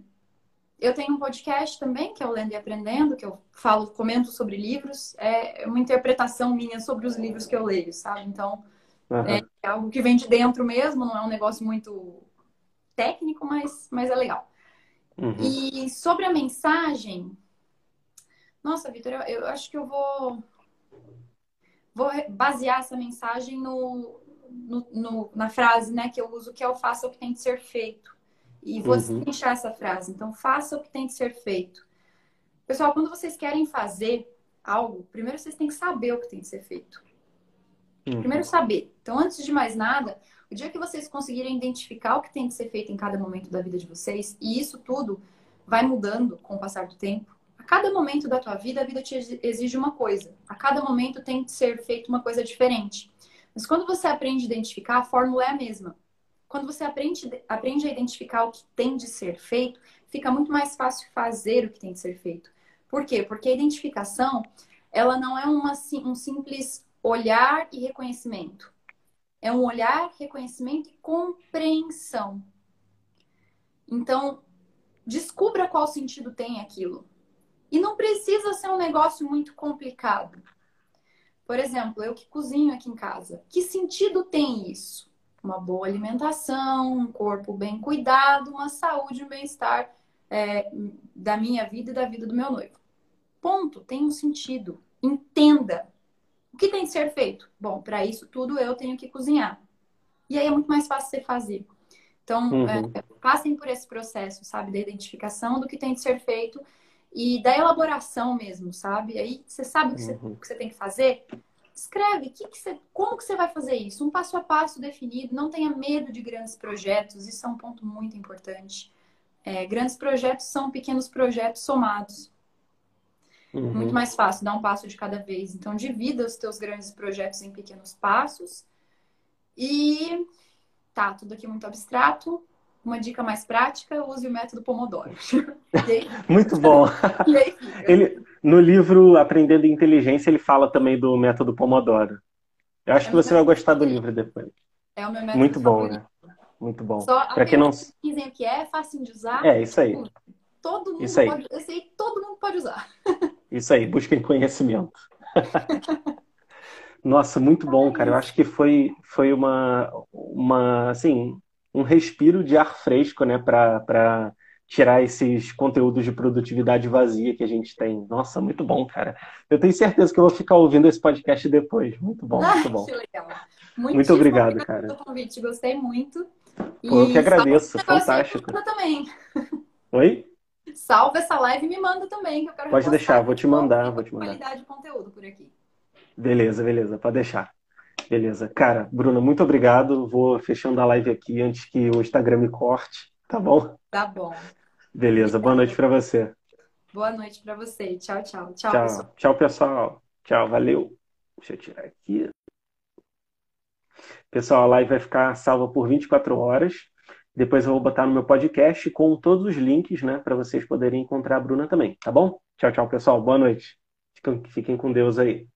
Eu tenho um podcast também, que é o Lendo e Aprendendo, que eu falo, comento sobre livros. É uma interpretação minha sobre os livros que eu leio, sabe? Então, uhum. é algo que vem de dentro mesmo, não é um negócio muito técnico, mas, mas é legal. Uhum. E sobre a mensagem, nossa, Vitor, eu, eu, acho que eu vou, vou basear essa mensagem no, no, no, na frase né, que eu uso, que é o faça o que tem de ser feito. E vou uhum. essa frase. Então, faça o que tem de ser feito. Pessoal, quando vocês querem fazer algo, primeiro vocês têm que saber o que tem de ser feito. Uhum. Primeiro saber. Então, antes de mais nada, o dia que vocês conseguirem identificar o que tem de ser feito em cada momento da vida de vocês, e isso tudo vai mudando com o passar do tempo. A cada momento da tua vida, a vida te exige uma coisa. A cada momento tem de ser feito uma coisa diferente. Mas quando você aprende a identificar, a fórmula é a mesma. Quando você aprende, aprende a identificar o que tem de ser feito, fica muito mais fácil fazer o que tem de ser feito. Por quê? Porque a identificação, ela não é uma, um simples olhar e reconhecimento. É um olhar, reconhecimento e compreensão. Então, descubra qual sentido tem aquilo. E não precisa ser um negócio muito complicado. Por exemplo, eu que cozinho aqui em casa. Que sentido tem isso? Uma boa alimentação, um corpo bem cuidado, uma saúde, um bem-estar é, da minha vida e da vida do meu noivo. Ponto. Tem um sentido. Entenda. O que tem que ser feito? Bom, para isso tudo eu tenho que cozinhar. E aí é muito mais fácil você fazer. Então, uhum. é, passem por esse processo, sabe, da identificação do que tem que ser feito e da elaboração mesmo, sabe? Aí você sabe o que, uhum. você, o que você tem que fazer, escreve que que você, como que você vai fazer isso, um passo a passo definido, não tenha medo de grandes projetos, isso é um ponto muito importante. É, grandes projetos são pequenos projetos somados. Uhum. Muito mais fácil, dar um passo de cada vez. Então, divida os teus grandes projetos em pequenos passos. E tá, tudo aqui muito abstrato, uma dica mais prática, use o método Pomodoro. Muito bom. ele, no livro Aprendendo Inteligência, ele fala também do método Pomodoro. Eu acho é que você vai gostar do livro depois. É o meu método Muito bom, né? Muito bom. Para quem não dizem o que é, é fácil de usar. É, isso aí. Todo mundo isso aí. pode, esse aí todo mundo pode usar. Isso aí, busquem conhecimento. Nossa, muito bom, cara. Eu acho que foi, foi uma, uma, assim, um respiro de ar fresco, né, para tirar esses conteúdos de produtividade vazia que a gente tem. Nossa, muito bom, cara. Eu tenho certeza que eu vou ficar ouvindo esse podcast depois. Muito bom, muito bom. que legal. muito obrigado, cara. Pelo convite, gostei muito. Pô, eu que agradeço, fantástico. Também. Oi? Salva essa live e me manda também, que eu quero Pode deixar, vou te mandar, vou te mandar. Qualidade de conteúdo por aqui. Beleza, beleza, pode deixar. Beleza. Cara, Bruna, muito obrigado. Vou fechando a live aqui antes que o Instagram me corte, tá bom? Tá bom. Beleza. Boa noite para você. Boa noite para você. Tchau, tchau. Tchau, tchau, pessoal. Tchau, pessoal. Tchau, valeu. Deixa eu tirar aqui. Pessoal, a live vai ficar salva por 24 horas. Depois eu vou botar no meu podcast com todos os links, né, para vocês poderem encontrar a Bruna também, tá bom? Tchau, tchau, pessoal. Boa noite. Fiquem com Deus aí.